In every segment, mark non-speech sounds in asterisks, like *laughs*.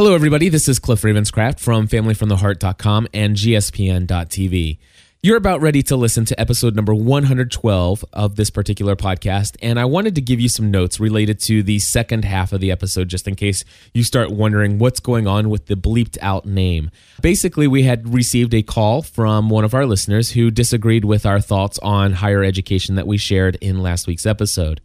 Hello, everybody. This is Cliff Ravenscraft from FamilyFromTheHeart.com and GSPN.TV. You're about ready to listen to episode number 112 of this particular podcast, and I wanted to give you some notes related to the second half of the episode just in case you start wondering what's going on with the bleeped out name. Basically, we had received a call from one of our listeners who disagreed with our thoughts on higher education that we shared in last week's episode.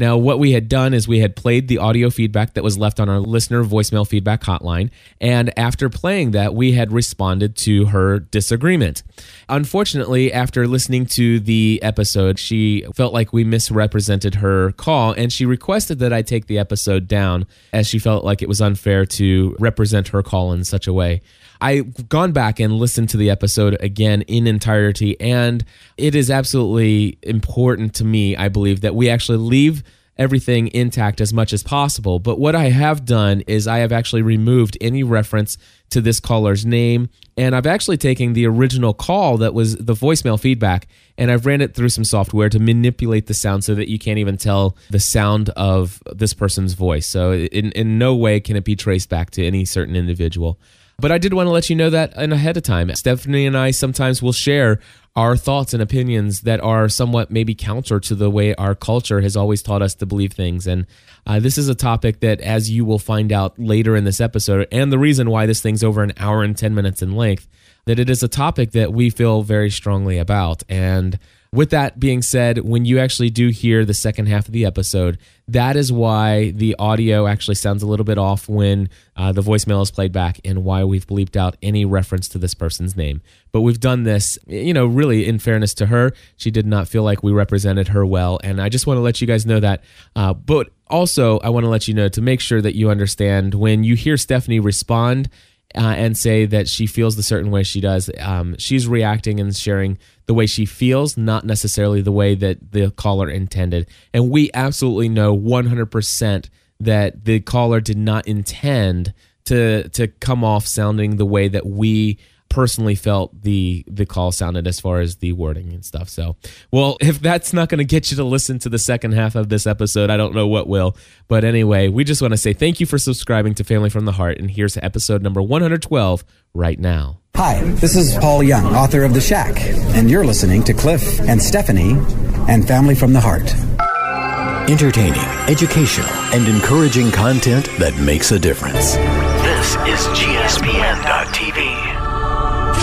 Now, what we had done is we had played the audio feedback that was left on our listener voicemail feedback hotline. And after playing that, we had responded to her disagreement. Unfortunately, after listening to the episode, she felt like we misrepresented her call and she requested that I take the episode down as she felt like it was unfair to represent her call in such a way. I've gone back and listened to the episode again in entirety, and it is absolutely important to me, I believe, that we actually leave everything intact as much as possible. But what I have done is I have actually removed any reference to this caller's name. And I've actually taken the original call that was the voicemail feedback and I've ran it through some software to manipulate the sound so that you can't even tell the sound of this person's voice. So in, in no way can it be traced back to any certain individual. But I did want to let you know that in ahead of time. Stephanie and I sometimes will share our thoughts and opinions that are somewhat maybe counter to the way our culture has always taught us to believe things. And uh, this is a topic that, as you will find out later in this episode, and the reason why this thing's over an hour and 10 minutes in length, that it is a topic that we feel very strongly about. And with that being said, when you actually do hear the second half of the episode, that is why the audio actually sounds a little bit off when uh, the voicemail is played back and why we've bleeped out any reference to this person's name. But we've done this, you know, really in fairness to her. She did not feel like we represented her well. And I just want to let you guys know that. Uh, but also, I want to let you know to make sure that you understand when you hear Stephanie respond uh, and say that she feels the certain way she does. Um, she's reacting and sharing the way she feels, not necessarily the way that the caller intended. And we absolutely know 100% that the caller did not intend to to come off sounding the way that we personally felt the the call sounded as far as the wording and stuff. So, well, if that's not going to get you to listen to the second half of this episode, I don't know what will. But anyway, we just want to say thank you for subscribing to Family from the Heart and here's episode number 112 right now. Hi, this is Paul Young, author of The Shack, and you're listening to Cliff and Stephanie and Family from the Heart. Entertaining, educational, and encouraging content that makes a difference. This is GSPN.TV.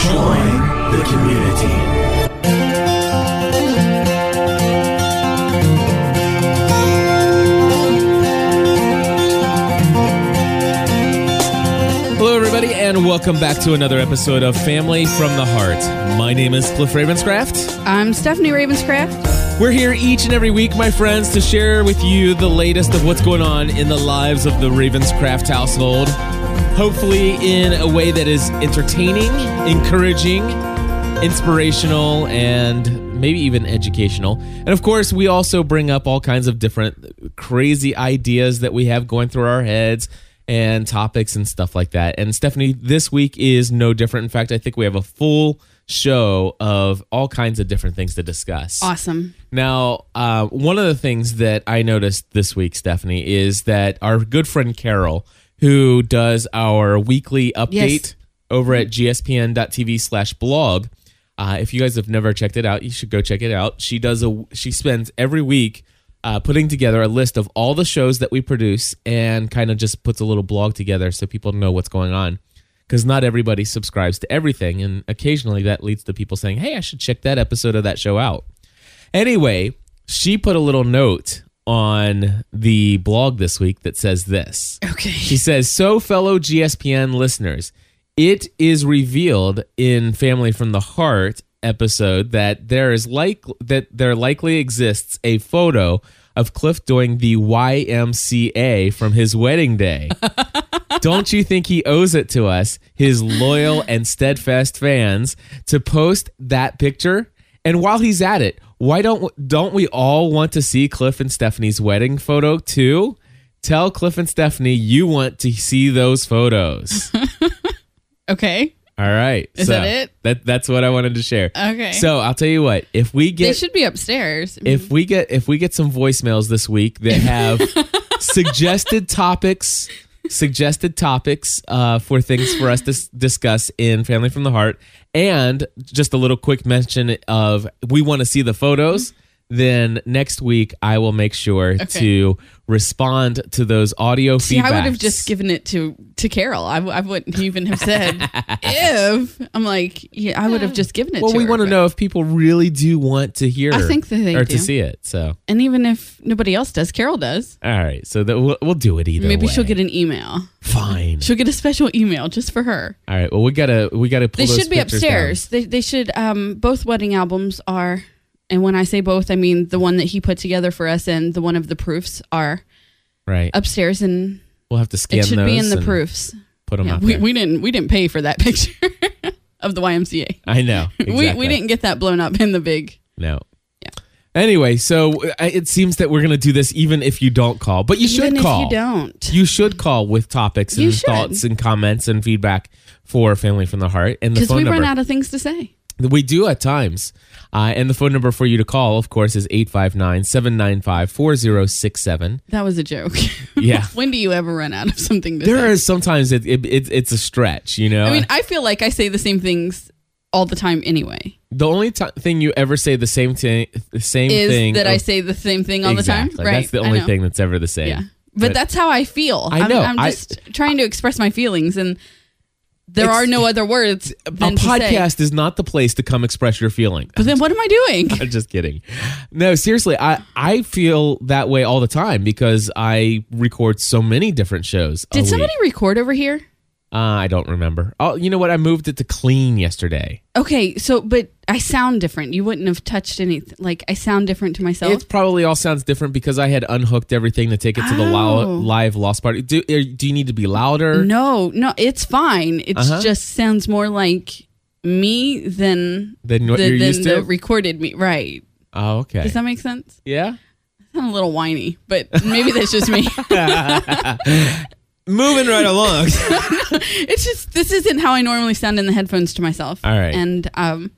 Join the community. Hello, everybody, and welcome back to another episode of Family from the Heart. My name is Cliff Ravenscraft. I'm Stephanie Ravenscraft. We're here each and every week, my friends, to share with you the latest of what's going on in the lives of the Ravenscraft household. Hopefully, in a way that is entertaining, encouraging, inspirational, and maybe even educational. And of course, we also bring up all kinds of different crazy ideas that we have going through our heads and topics and stuff like that. And Stephanie, this week is no different. In fact, I think we have a full show of all kinds of different things to discuss. Awesome. Now, uh, one of the things that I noticed this week, Stephanie, is that our good friend Carol, who does our weekly update Yes. over at gspn.tv slash blog, uh, if you guys have never checked it out, you should go check it out. She does a she spends every week uh, putting together a list of all the shows that we produce and kind of just puts a little blog together so people know what's going on. Because not everybody subscribes to everything, and occasionally that leads to people saying, "Hey, I should check that episode of that show out." Anyway, she put a little note on the blog this week that says this. Okay. She says, So, fellow GSPN listeners, it is revealed in Family from the Heart episode that there is like that there likely exists a photo of Cliff doing the YMCA from his wedding day. *laughs* Don't you think he owes it to us, his loyal and steadfast fans, to post that picture? And while he's at it, why don't don't we all want to see Cliff and Stephanie's wedding photo too? Tell Cliff and Stephanie you want to see those photos. *laughs* Okay. All right. Is so that it? That that's what I wanted to share. Okay. So I'll tell you what. If we get, they should be upstairs. if we get if we get some voicemails this week that have *laughs* suggested topics suggested topics uh, for things for us to s- discuss in Family from the Heart, and just a little quick mention of we want to see the photos. Then next week I will make sure to respond to those audio See, feedbacks. I would have just given it to to Carol. I wouldn't even have said *laughs* if. I'm like, yeah, I would have just given it to Well, we her, want to know if people really do want to hear. I think that they or do. to see it. So, And even if nobody else does, Carol does. all right. So that we'll, we'll do it either. Maybe way. she'll get an email. fine. She'll get a special email just for her. All right. Well, we gotta we gotta pull They should be upstairs. They they should um both wedding albums are and when I say both, I mean the one that he put together for us and the one of the proofs are. Right. upstairs and We'll have to scan it should be in the proofs. Put them Yeah, up we, there. we didn't we didn't pay for that *laughs* picture of the YMCA. I know. *laughs* We Exactly. we didn't get that blown up in the big. No. Yeah. Anyway, so uh, it seems that we're gonna do this even if you don't call, but you should Even call. if you don't. You should call with topics and thoughts and comments and feedback for Family from the Heart and the Because phone we number. run out of things to say. We do at times. Uh, and the phone number for you to call, of course, is 859 795 4067. That was a joke. *laughs* Yeah. when do you ever run out of something to There say? is sometimes it, it, it, it's a stretch, you know? I mean, I feel like I say the same things all the time anyway. the only ti thing you ever say the same, thing, the same Is thing. that I say the same thing all exactly. the time? Right. That's the only thing that's ever the same. Yeah. But, that's how I feel. I I'm- know. I'm, I- just trying to express my feelings, and there are no other words. a than to say. podcast is not the place to come express your feelings. But then what am I doing? *laughs* I'm just kidding. No, seriously, I, I feel that way all the time because I record so many different shows. Did week. somebody record over here? Uh, I don't remember. Oh, you know what? I moved it to clean yesterday. Okay, so but I sound different. You wouldn't have touched anything. Like I sound different to myself. It probably all sounds different because I had unhooked everything to take it to the Oh. lo- live lost party. Do, er, do you need to be louder? no, no, it's fine. It Uh-huh. just sounds more like me than Than what the, you're than used the to? recorded me. Right? Oh, okay. Does that make sense? yeah. I sound a little whiny, but maybe that's just me. *laughs* *laughs* Moving right along. *laughs* it's just this isn't how I normally sound in the headphones to myself. All right. and um,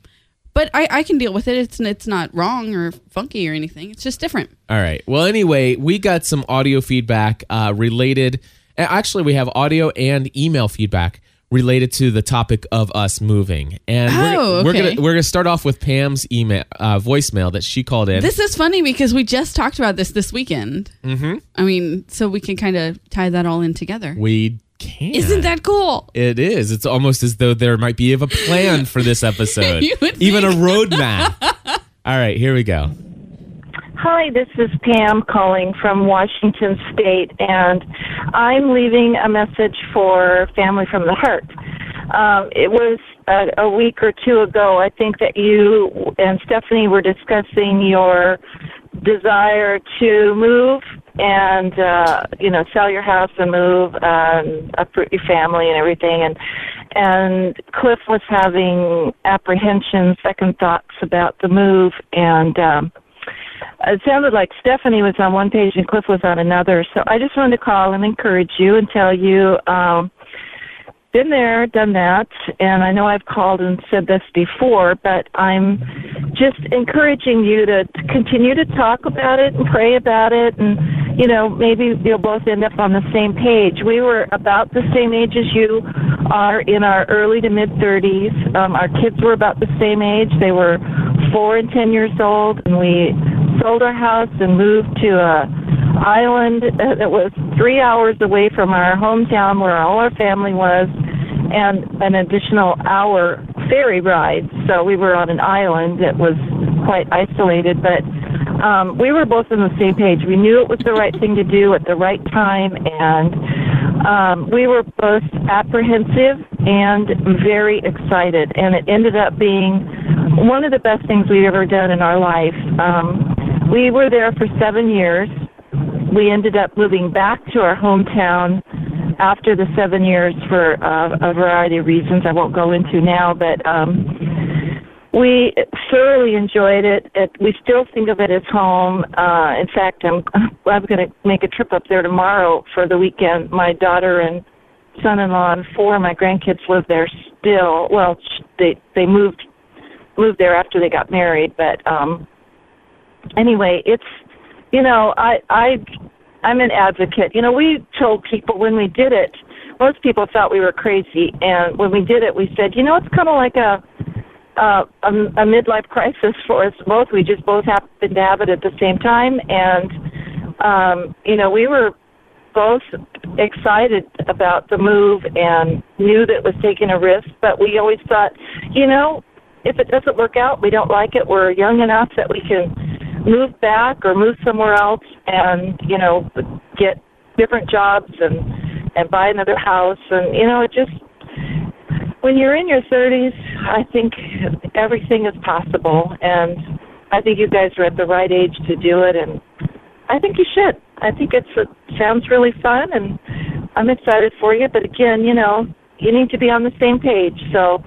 but I I can deal with it. It's it's not wrong or funky or anything. It's just different. All right. Well, anyway, we got some audio feedback uh, related. Actually, we have audio and email feedback related to the topic of us moving, and we're, Oh, we're gonna we're gonna start off with Pam's email uh, voicemail that she called in. This is funny because we just talked about this this weekend. Mm-hmm. I mean, so we can kind of tie that all in together. we can. Isn't that cool? It is. It's almost as though there might be a plan for this *laughs* episode, even a roadmap. *laughs* All right, here we go. Hi, this is Pam calling from Washington State, and I'm leaving a message for Family from the Heart. Um, it was a, a week or two ago, I think that you and Stephanie were discussing your desire to move and, uh, you know, sell your house and move, um, uproot your family and everything. And, and Cliff was having apprehensions, second thoughts about the move, and, um, it sounded like Stephanie was on one page and Cliff was on another. So I just wanted to call and encourage you and tell you, um, been there, done that, and I know I've called and said this before, but I'm just encouraging you to, to continue to talk about it and pray about it, and you know maybe you'll both end up on the same page. We were about the same age as you are in our early to mid 30s. Um, our kids were about the same age; they were four and ten years old, and we sold our house and moved to a island that was three hours away from our hometown where all our family was and an additional hour ferry ride. So we were on an island that was quite isolated but um, we were both on the same page. We knew it was the right thing to do at the right time and um, we were both apprehensive and very excited and it ended up being one of the best things we've ever done in our life. Um, we were there for seven years we ended up moving back to our hometown after the seven years for uh, a variety of reasons I won't go into now, but um, we thoroughly enjoyed it. it. We still think of it as home. Uh, in fact, I'm I'm going to make a trip up there tomorrow for the weekend. My daughter and son-in-law and four of my grandkids live there still. Well, they they moved moved there after they got married, but um, anyway, it's you know, I I I'm an advocate. You know, we told people when we did it, most people thought we were crazy, and when we did it, we said, you know, it's kind of like a, uh, a a midlife crisis for us both. We just both happened to have it at the same time, and um, you know, we were both excited about the move and knew that it was taking a risk, but we always thought, you know, if it doesn't work out, we don't like it, we're young enough that we can move back or move somewhere else and, you know, get different jobs and and buy another house and you know, it just when you're in your 30s, I think everything is possible and I think you guys are at the right age to do it and I think you should. I think it's it sounds really fun, and I'm excited for you. But again, you know, you need to be on the same page. So,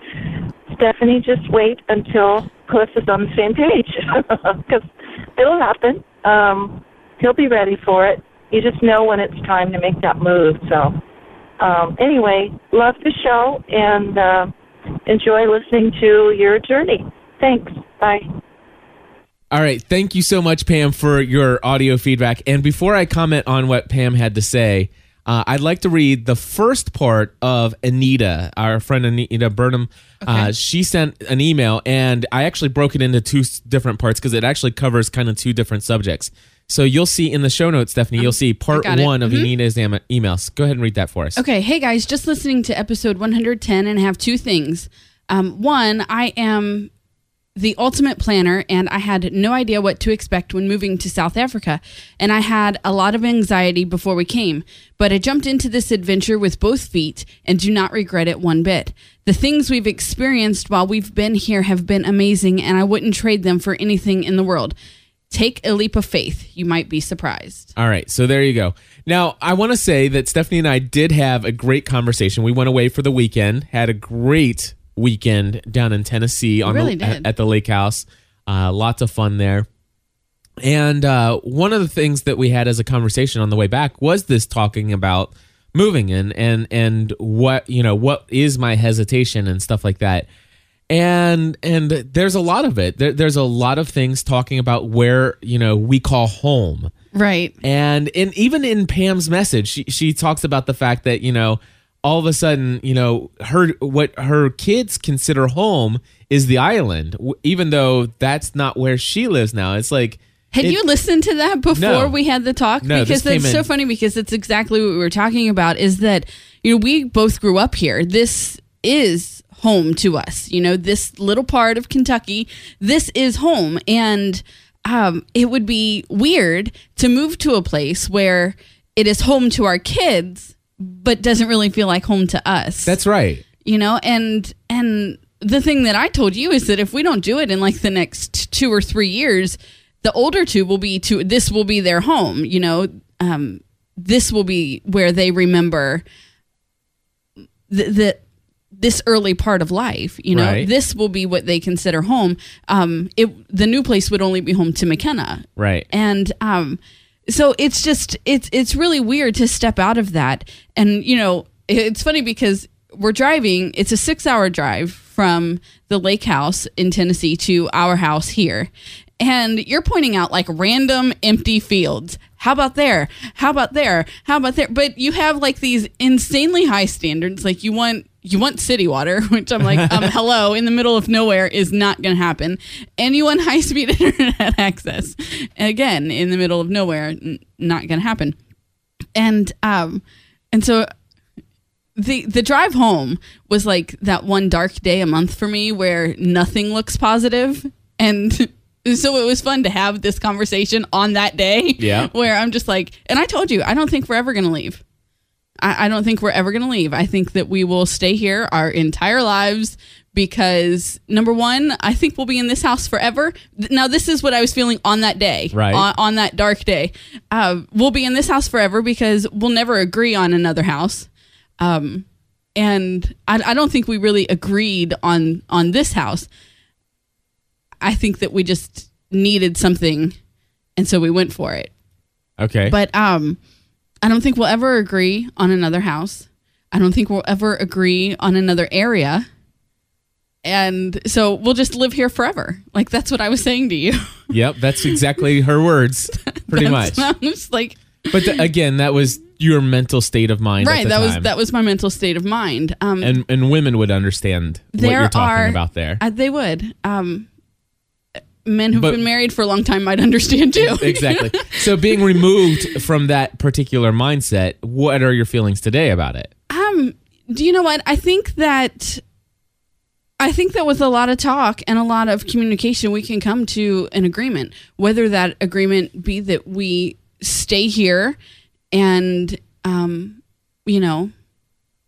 Stephanie, just wait until Cliff is on the same page *laughs* because it'll happen. Um, he'll be ready for it. You just know when it's time to make that move. So, um, anyway, love the show and uh, enjoy listening to your journey. Thanks. Bye. All right. Thank you so much, Pam, for your audio feedback. And before I comment on what Pam had to say, uh, I'd like to read the first part of Anita, our friend Anita Burnham. Uh, she sent an email, and I actually broke it into two different parts because it actually covers kind of two different subjects. So you'll see in the show notes, Stephanie, you'll see part one of Anita's am- emails. Go ahead and read that for us. Okay, hey guys, just listening to episode 110 and have two things. Um, one, I am the ultimate planner and I had no idea what to expect when moving to South Africa. And I had a lot of anxiety before we came, but I jumped into this adventure with both feet and do not regret it one bit. The things we've experienced while we've been here have been amazing and I wouldn't trade them for anything in the world. Take a leap of faith. You might be surprised. All right, so there you go. Now, I want to say that Stephanie and I did have a great conversation. We went away for the weekend, had a great weekend down in Tennessee on really the, at the lake house. Uh, lots of fun there. And uh, one of the things that we had as a conversation on the way back was this talking about moving and and and what you know what is my hesitation and stuff like that and and there's a lot of it there, there's a lot of things talking about where you know we call home Right. and in even in Pam's message, she she talks about the fact that, you know, all of a sudden, you know, her what her kids consider home is the island, even though that's not where she lives now. It's like Had it- you listened to that before No. we had the talk? No, because that's so funny because it's exactly what we were talking about is that, you know, we both grew up here. This is home to us. You know, this little part of Kentucky, this is home. And um, it would be weird to move to a place where it is home to our kids, but doesn't really feel like home to us That's right. you know and and the thing that i told you is that if we don't do it in like the next two or three years the older two will be to this will be their home you know um this will be where they remember the, the this early part of life you know Right. this will be what they consider home um it the new place would only be home to mckenna Right. and um so it's just it's it's really weird to step out of that. And you know it's funny because we're driving it's a six hour drive from the lake house in tennessee to our house here and you're pointing out like random empty fields. How about there? How about there? How about there? But you have like these insanely high standards. Like you want you want city water *laughs* which i'm like um *laughs* hello in the middle of nowhere is not going to happen. And you *laughs* want high speed internet access again in the middle of nowhere n- not going to happen. And um and so the the drive home was like that one dark day a month for me where nothing looks positive. And so it was fun to have this conversation on that day Yeah. *laughs* where i'm just like and i told you i don't think we're ever going to leave I, I don't think we're ever going to leave i think that we will stay here our entire lives because number one i think we'll be in this house forever now this is what i was feeling on that day Right. on, on that dark day uh, we'll be in this house forever because we'll never agree on another house um, and I, I don't think we really agreed on on this house. I think that we just needed something, and so we went for it. Okay. But um, I don't think we'll ever agree on another house. I don't think we'll ever agree on another area. And so we'll just live here forever. Like that's what I was saying to you. *laughs* yep, that's exactly her words. *laughs* Pretty much. Just like, but th- again, that was your mental state of mind. right. the That was that was my mental state of mind. Um, and and women would understand what you're talking are about there. Uh, they would. Um, men who've But- been married for a long time might understand *laughs* too. exactly. *laughs* So being removed from that particular mindset, what are your feelings today about it? Um, do you know what? I think that I think that with a lot of talk and a lot of communication, we can come to an agreement. Whether that agreement be that we stay here and, um, you know,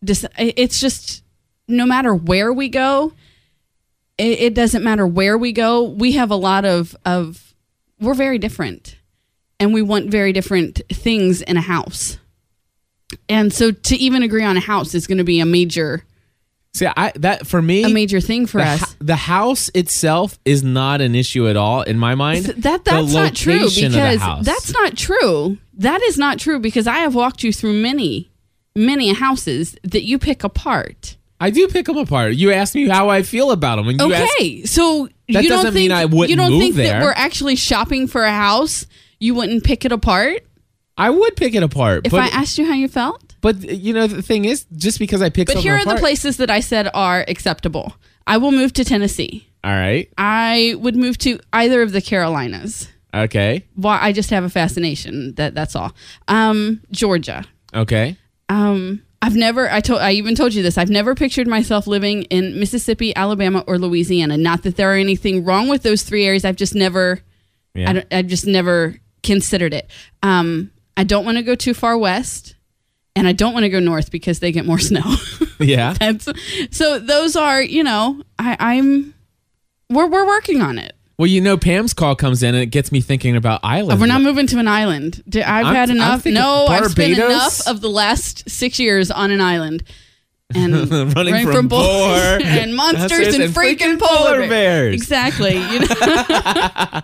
dis- it's just no matter where we go, it, it doesn't matter where we go. We have a lot of of we're very different, and we want very different things in a house. And so to even agree on a house is going to be a major See, I that for me, a major thing for the, us. the house itself is not an issue at all in my mind. Th- that that's not true location of the because that's not true. That is not true because I have walked you through many many houses that you pick apart. I do pick them apart. You asked me how I feel about them, and you asked, Okay, so That you don't doesn't think mean I wouldn't you don't move think there. that we're actually shopping for a house? You wouldn't pick it apart I would pick it apart. if but I asked you how you felt. but you know the thing is, just because I pick But something here are apart, the places that I said are acceptable. I will move to Tennessee. All right, I would move to either of the Carolinas. okay, Well, I just have a fascination. That that's all. Um, Georgia. okay. Um, I've never. I told. I even told you this. I've never pictured myself living in Mississippi, Alabama, or Louisiana. Not that there are anything wrong with those three areas. I've just never. Yeah. I, don't, I just never considered it. Um, I don't want to go too far west, and I don't want to go north because they get more *laughs* snow. yeah. That's so. Those are you know. I, I'm. We're we're working on it. Well, you know, Pam's call comes in and it gets me thinking about islands. We're not moving to an island. I've I'm- had enough. No, I've spent enough of the last six years on an island. *laughs* And Running from bulls boar, *laughs* and monsters and, and freaking freaking polar bears. bears. Exactly. You know? *laughs*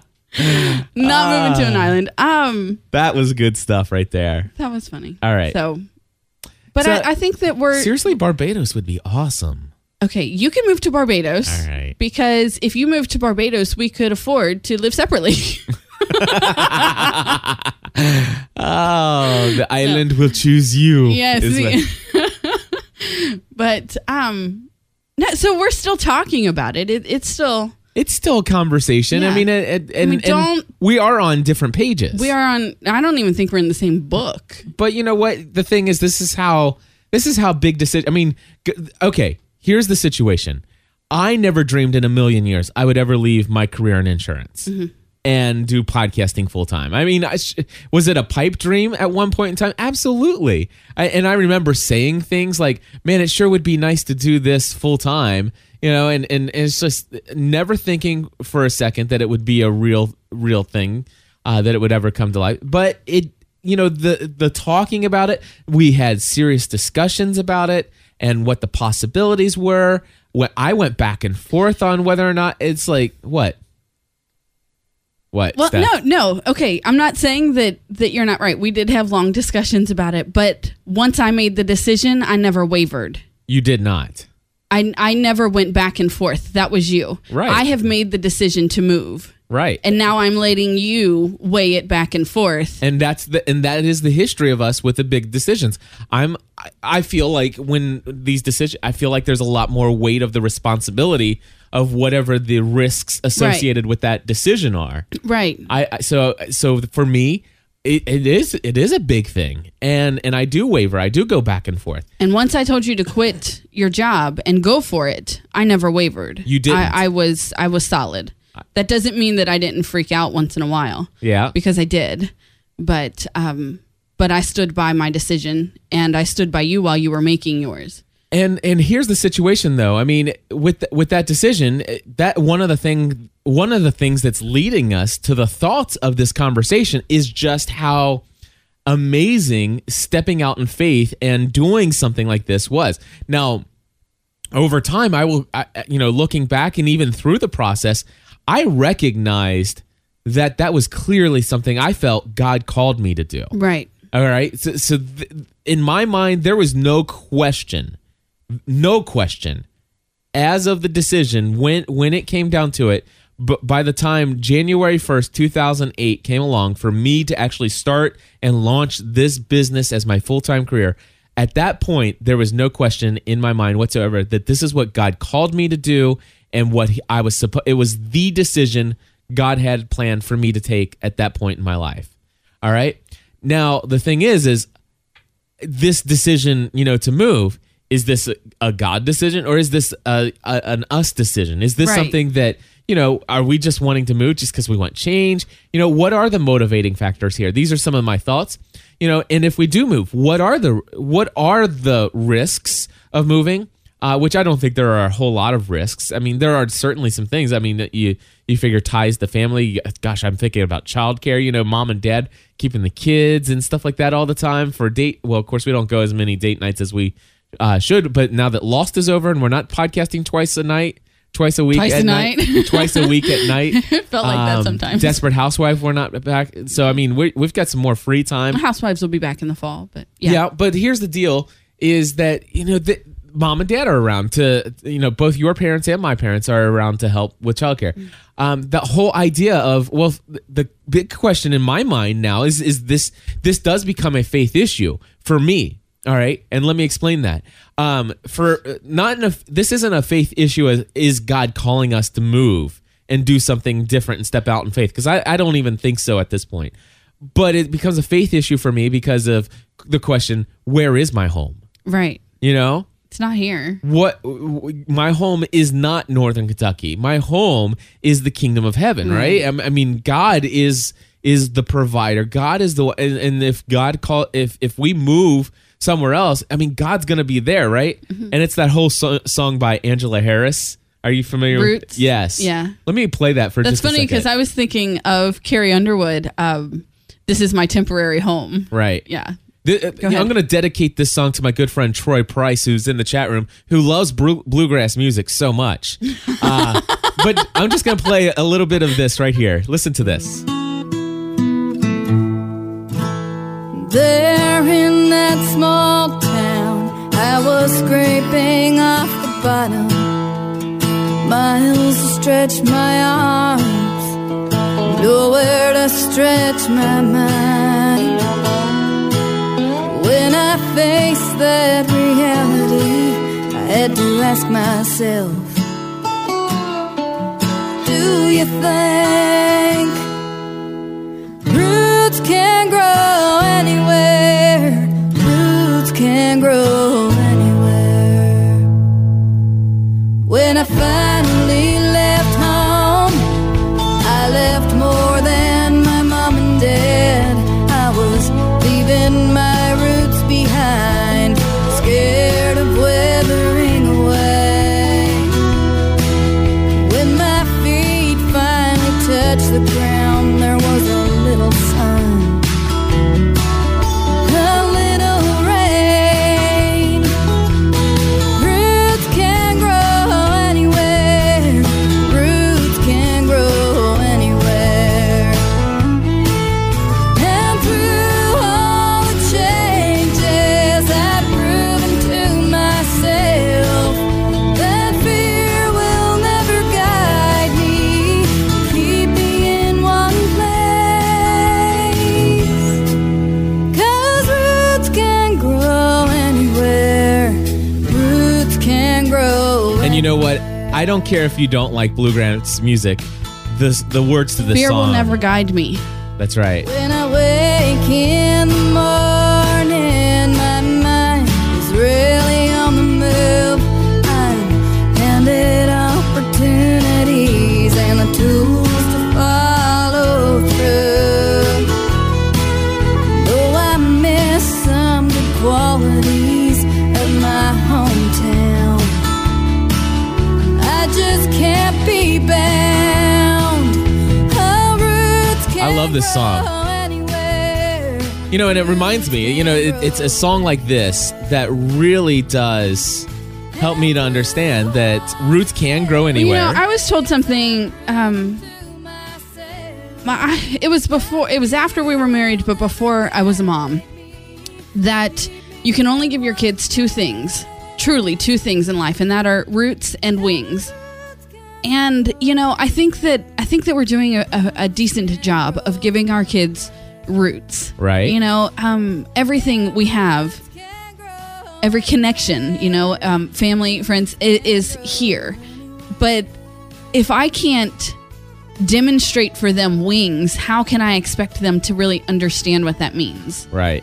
Not moving to an island. Um, That was good stuff right there. that was funny. All right. So, but So- I, I think that we're Seriously, Barbados would be awesome. Okay. You can move to Barbados. All right. Because if you move to Barbados, we could afford to live separately. *laughs* Oh, the island will choose you. Yes. is we- what- *laughs* but um no, so we're still talking about it. it it's still it's still a conversation. I mean, it, it- and, We and don't- we are on different pages. we are on I don't even think we're in the same book. But you know what? The thing is, this is how this is how big decision. I mean, okay. Here's the situation. I never dreamed in a million years I would ever leave my career in insurance Mm-hmm. and do podcasting full time. I mean, I sh- was it a pipe dream at one point in time? Absolutely. I, and I remember saying things like, "Man, it sure would be nice to do this full time." You know, and, and and it's just never thinking for a second that it would be a real real thing, uh, that it would ever come to life. But it you know the the talking about it we had serious discussions about it and what the possibilities were What i went back and forth on whether or not it's like what what Well, Steph? no, no. Okay, I'm not saying that that you're not right. We did have long discussions about it, but once I made the decision, I never wavered. you did not I I never went back and forth. That was you. Right. I have made the decision to move. right And now I'm letting you weigh it back and forth. and that's the and that is the history of us with the big decisions i'm I- feel like when these decisions i feel like there's a lot more weight of the responsibility of whatever the risks associated with that decision are Right. I- so so for me, it, it is it is a big thing, and and I do waver. I do go back and forth. And once I told you to quit your job and go for it, I never wavered. You didn't. I, I was I was solid. That doesn't mean that I didn't freak out once in a while. Yeah. Because I did. But um but I stood by my decision and I stood by you while you were making yours. And and here's the situation though. I mean, with with that decision, that one of the thing one of the things that's leading us to the thoughts of this conversation is just how amazing stepping out in faith and doing something like this was. Now, over time i will I, you know looking back and even through the process i recognized that that was clearly something i felt god called me to do Right. all right so, so th- in my mind there was no question no question as of the decision when when it came down to it but by the time January 1st, 2008 came along for me to actually start and launch this business as my full-time career, at that point there was no question in my mind whatsoever that this is what God called me to do and what I was supposed it was the decision God had planned for me to take at that point in my life. All right? Now, the thing is is this decision, you know, to move, is this a, a God decision or is this a, a, an us decision? Is this Right. something that, you know, are we just wanting to move just because we want change? You know, what are the motivating factors here? These are some of my thoughts. You know, and if we do move, what are the what are the risks of moving? Uh, which I don't think there are a whole lot of risks. I mean, there are certainly some things. I mean, you you figure ties the family. Gosh, I'm thinking about childcare. You know, mom and dad keeping the kids and stuff like that all the time for date. Well, of course, we don't go as many date nights as we uh, should. But now that Lost is over and we're not podcasting twice a night, twice a week, Twice at a night. *laughs* twice a week at night. *laughs* It felt like that sometimes. Um, Desperate Housewife, we're not back. So I mean, we, we've got some more free time. Housewives will be back in the fall, but yeah. Yeah. but here's the deal: is that you know the mom and dad are around to you know both your parents and my parents are around to help with childcare. Um, the whole idea of well, the big question in my mind now is is this this does become a faith issue for me. All right, and let me explain that. Um, for uh, not in a, this isn't a faith issue. As is God calling us to move and do something different and step out in faith? Because I, I don't even think so at this point. But it becomes a faith issue for me because of the question: Where is my home? Right. You know, It's not here. what my home is not northern kentucky my home is the kingdom of heaven right I, I mean god is is the provider god is the and, and if god call if if we move somewhere else i mean god's gonna be there right and it's that whole so- song by angela harris are you familiar Roots? with yes Yeah. let me play that for That's just a funny because. I was thinking of Carrie Underwood. Um, this is my temporary home. right Yeah. Th- uh, ahead. I'm going to dedicate this song to my good friend Troy Price, who's in the chat room, who loves bru- bluegrass music so much. *laughs* Uh, but I'm just going to play a little bit of this right here. Listen to this. There in that small town, I was scraping off the bottom. Miles to stretch my arms, nowhere to stretch my mind. When I faced that reality, I had to ask myself, Do you think? Roots can When I finally care if you don't like bluegrass music. The, the words to this Fear song. will never guide me. That's right. When I wake in this song. You know, and it reminds me, you know, it, it's a song like this that really does help me to understand that roots can grow anywhere. You know, I was told something. Um, my, it was before. It was after we were married, but before I was a mom. That you can only give your kids two things, truly two things in life, and that are roots and wings. and you know, I think that think that we're doing a, a, a decent job of giving our kids roots. Right. You know, um, everything we have, every connection, you know, um, family, friends, i- is here. But if I can't demonstrate for them wings, how can I expect them to really understand what that means? Right.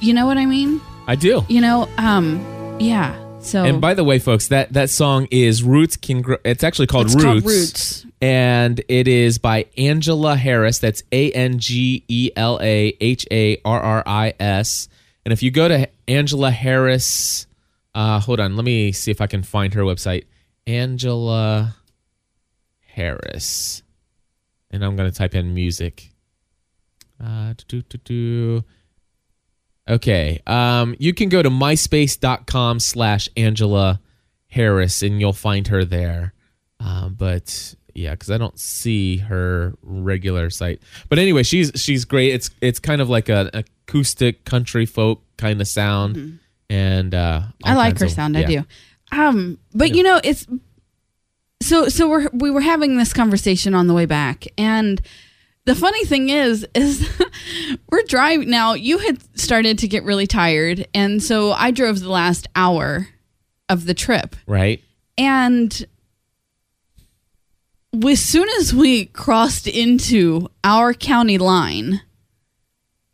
You know what I mean? I do. You know, um, yeah. So And by the way, folks, that that song is Roots Can Grow. It's actually called It's Roots. called Roots. And it is by Angela Harris. That's A N G E L A H A R R I S. And if you go to Angela Harris, uh, hold on, let me see if I can find her website. Angela Harris. And I'm going to type in music. Uh. Okay. Um, you can go to myspace.com slash Angela Harris and you'll find her there. Um, but yeah, because I don't see her regular site. But anyway, she's she's great. It's it's kind of like an acoustic country folk kind of sound. And uh, Mm-hmm. I like her of- sound. I do. Um, but you know, it's so so we're we were having this conversation on the way back, and the funny thing is, is *laughs* we're driving now. You had started to get really tired, and so I drove the last hour of the trip, Right. and as soon as we crossed into our county line,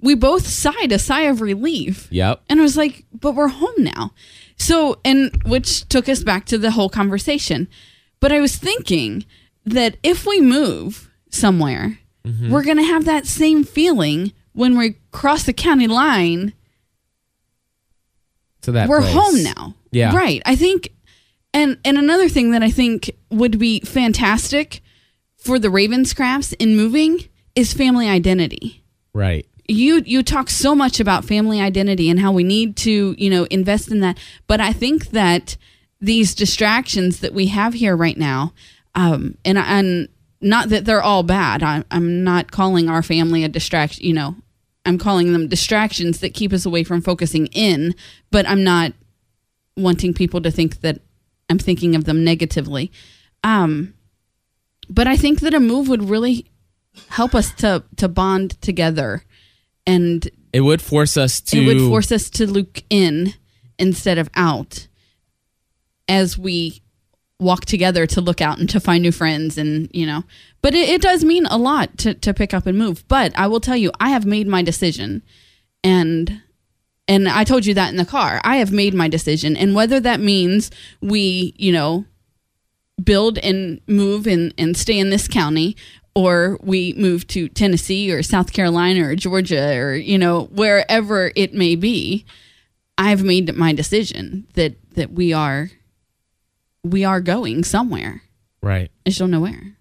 we both sighed a sigh of relief. Yep. And I was like, but we're home now. So, and which took us back to the whole conversation. But I was thinking that if we move somewhere, mm-hmm. we're going to have that same feeling when we cross the county line. To that we're place. home now. Yeah. Right. I think, and, and another thing that I think would be fantastic for the Ravenscrafts in moving is family identity. Right. you you talk so much about family identity and how we need to you know invest in that. But i think that these distractions that we have here right now um and and not that they're all bad. I, i'm not calling our family a distraction you know i'm calling them distractions that keep us away from focusing in but i'm not wanting people to think that i'm thinking of them negatively um but i think that a move would really help us to to bond together and It would force us to. it would force us to look in instead of out as we walk together to look out and to find new friends and you know but it, it does mean a lot to, to pick up and move but i will tell you i have made my decision and and i told you that in the car. I have made my decision. And whether that means we you know build and move and, and stay in this county or we move to Tennessee or South Carolina or Georgia or you know wherever it may be I've made my decision that that we are we are going somewhere. Right. I just don't know where.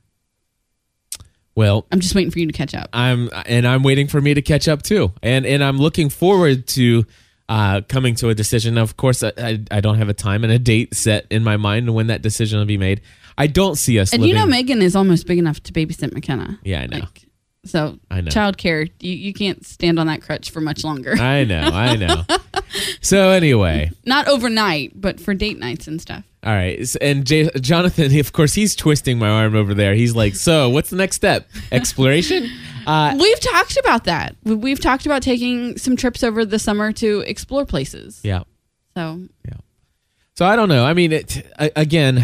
Well, I'm just waiting for you to catch up. I'm and I'm waiting for me to catch up too, and and I'm looking forward to uh, coming to a decision. Of course, I, I I don't have a time and a date set in my mind when that decision will be made. I don't see us. and living, you know Megan is almost big enough to babysit McKenna Yeah, I know. so I know. childcare you, you can't stand on that crutch for much longer I know, I *laughs* know. so anyway, not overnight but for date nights and stuff all right, and J- Jonathan, *laughs* of course, he's twisting my arm over there. He's like, "So, what's the next step? Exploration?" *laughs* Uh, We've talked about that. We- We've talked about taking some trips over the summer to explore places. yeah. So Yeah. So I don't know. I mean, it, again,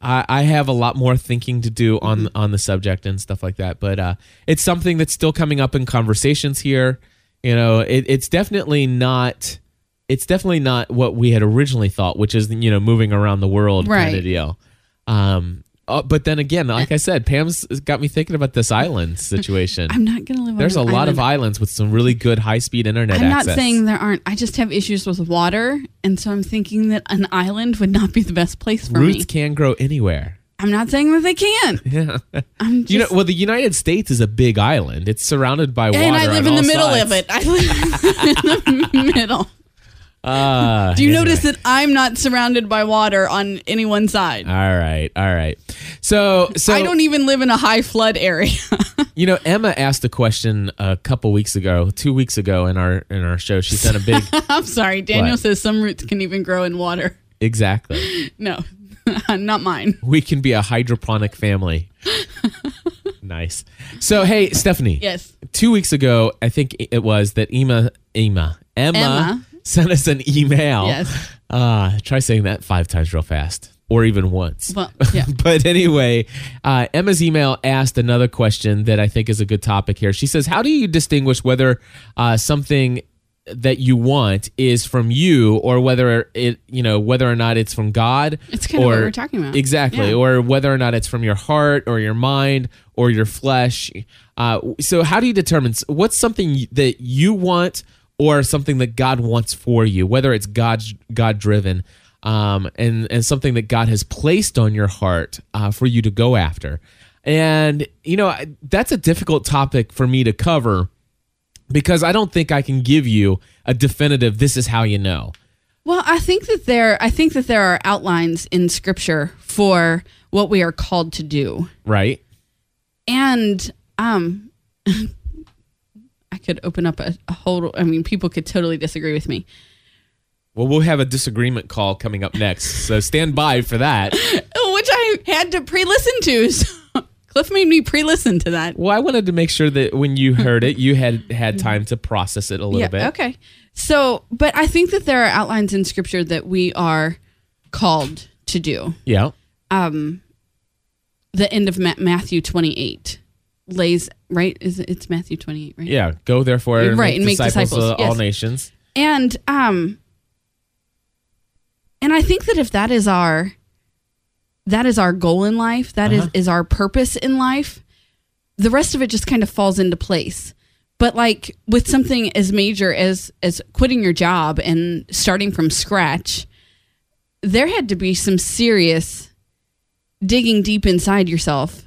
I, I have a lot more thinking to do on Mm-hmm. on the subject and stuff like that. But uh, it's something that's still coming up in conversations here. You know, it, it's definitely not. It's definitely not what we had originally thought, which is you know moving around the world kind Right. of deal. Um, uh, but then again, like I said, Pam's got me thinking about this island situation. I'm not going to live. There's a lot of islands with some really good high speed internet I'm access. not saying there aren't. I just have issues with water, and so I'm thinking that an island would not be the best place for me. roots me. can grow anywhere. I'm not saying that they can't. *laughs* Yeah. I'm just, You know, well, the United States is a big island. It's surrounded by water. and I live in the all middle sides. of it. I live *laughs* in the middle. Ah, Do you anyway. notice that I'm not surrounded by water on any one side? All right, all right. So, so I don't even live in a high flood area. *laughs* you know, Emma asked a question a couple weeks ago, two weeks ago in our in our show. She sent a big *laughs* I'm sorry. Daniel What? says some roots can even grow in water. exactly. *laughs* No, not mine. We can be a hydroponic family. nice. So, hey, Stephanie. Yes. Two weeks ago, I think it was that Emma, Emma, Emma, Emma. Sent us an email. Yes. Uh, try saying that five times real fast or even once. Well, *laughs* yeah. but anyway, uh, Emma's email asked another question that I think is a good topic here. She says, How do you distinguish whether uh, something that you want is from you or whether it, you know, whether or not it's from God? It's kind of what we're talking about. Exactly. Yeah. Or whether or not it's from your heart or your mind or your flesh. Uh, so, how do you determine what's something that you want or something that God wants for you, whether it's God God driven? Um, and and something that God has placed on your heart uh, for you to go after, and you know that's a difficult topic for me to cover because I don't think I can give you a definitive. This is how you know. Well, I think that there I think that there are outlines in scripture for what we are called to do. Right? And um *laughs* I could open up a, a whole I mean people could totally disagree with me. Well, we'll have a disagreement call coming up next, so stand by for that. *laughs* Which I had to pre-listen to. *laughs* So Cliff made me pre-listen to that. Well, I wanted to make sure that when you heard it, you had had time to process it a little yeah, bit. Okay. So, but I think that there are outlines in scripture that we are called to do. Yeah. Um the end of Matthew 28 lays right is it, it's Matthew 28, right? Yeah. Go therefore and Right, make and make disciples, disciples, of all nations. And um and I think that if that is our that is our goal in life, that is Uh-huh. is our purpose in life, the rest of it just kind of falls into place. But like with something as major as as quitting your job and starting from scratch, there had to be some serious digging deep inside yourself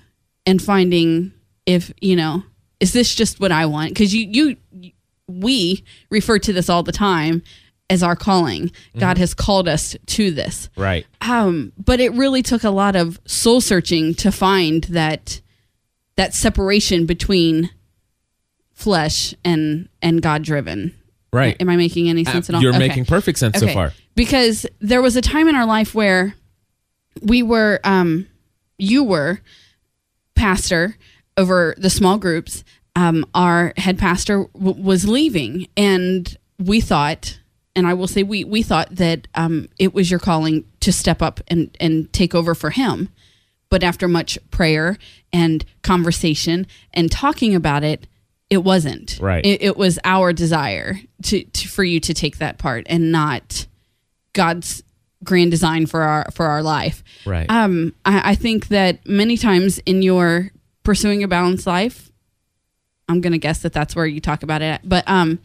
and finding if, you know, is this just what I want? Cuz you you we refer to this all the time as our calling. God has called us to this. Right. Um, but it really took a lot of soul searching to find that that separation between flesh and and God driven. Right. Am I making any sense at all? You're Okay. making perfect sense so far. Because there was a time in our life where we were, um, you were pastor over the small groups. Um, our head pastor w- was leaving, and we thought, and I will say we we thought that um, it was your calling to step up and and take over for him. But after much prayer and conversation and talking about it, it wasn't. Right. It, it was our desire to, to for you to take that part and not God's grand design for our for our life. Right. Um, I, I think that many times in your pursuing a balanced life, I'm gonna guess that that's where you talk about it. At, but um,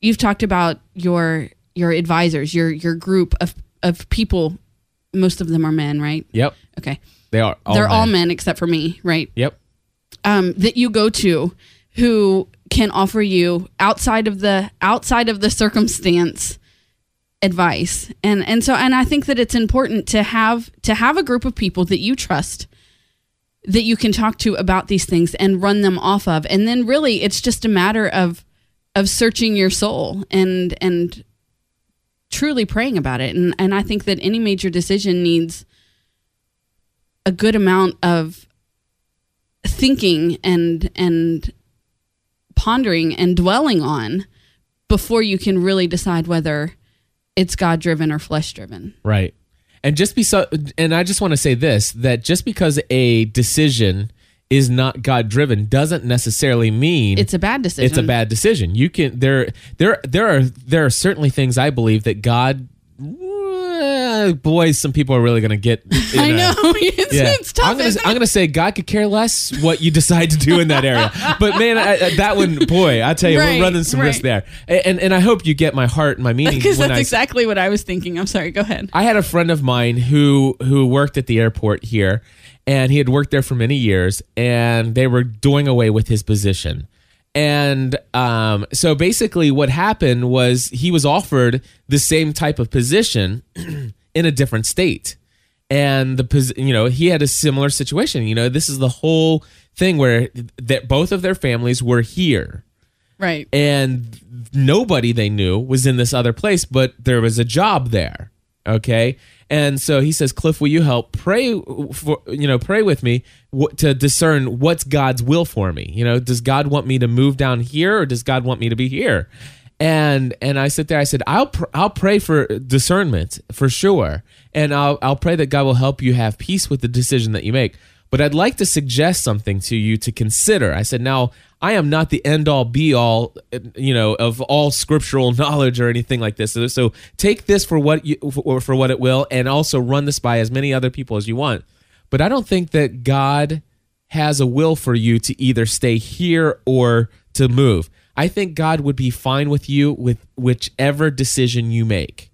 you've talked about your your advisors, your your group of of people. Most of them are men, right? Yep. Okay, They are. All they're all men. men except for me, right? Yep. um, that you go to who can offer you outside of the outside of the circumstance advice and and so and I think that it's important to have to have a group of people that you trust that you can talk to about these things and run them off of and then really it's just a matter of of searching your soul and and truly praying about it and and I think that any major decision needs a good amount of thinking and and pondering and dwelling on before you can really decide whether it's God driven or flesh driven. Right. And just be so, and I just want to say this that just because a decision is not God driven doesn't necessarily mean It's a bad decision. it's a bad decision. You can there there there are there are certainly things I believe that God uh, boys some people are really going to get *laughs* in I a- know *laughs* it's, it's tough. I'm gonna isn't it? I'm gonna say God could care less what you decide to do in that area. *laughs* But man, I, I- that one, boy, I tell you, Right, we're running some risk there. And and I hope you get my heart and my meaning because when that's I exactly what I was thinking. I'm sorry. Go ahead. I had a friend of mine who who worked at the airport here, and he had worked there for many years, and they were doing away with his position. And um, so basically, what happened was he was offered the same type of position *clears throat* in a different state, and the pos- you know he had a similar situation. You know, this is the whole thing where that both of their families were here Right. and nobody they knew was in this other place, but there was a job there. Okay. And so he says, Cliff, will you help pray for, you know, pray with me to discern what's God's will for me? You know, does God want me to move down here or does God want me to be here? And and I sit there. I said, I'll pr- I'll pray for discernment for sure, and I'll I'll pray that God will help you have peace with the decision that you make. But I'd like to suggest something to you to consider. I said, now I am not the end all be all, you know, of all scriptural *laughs* knowledge or anything like this. So, so take this for what you for, for what it will, and also run this by as many other people as you want. But I don't think that God has a will for you to either stay here or to move. I think God would be fine with you with whichever decision you make.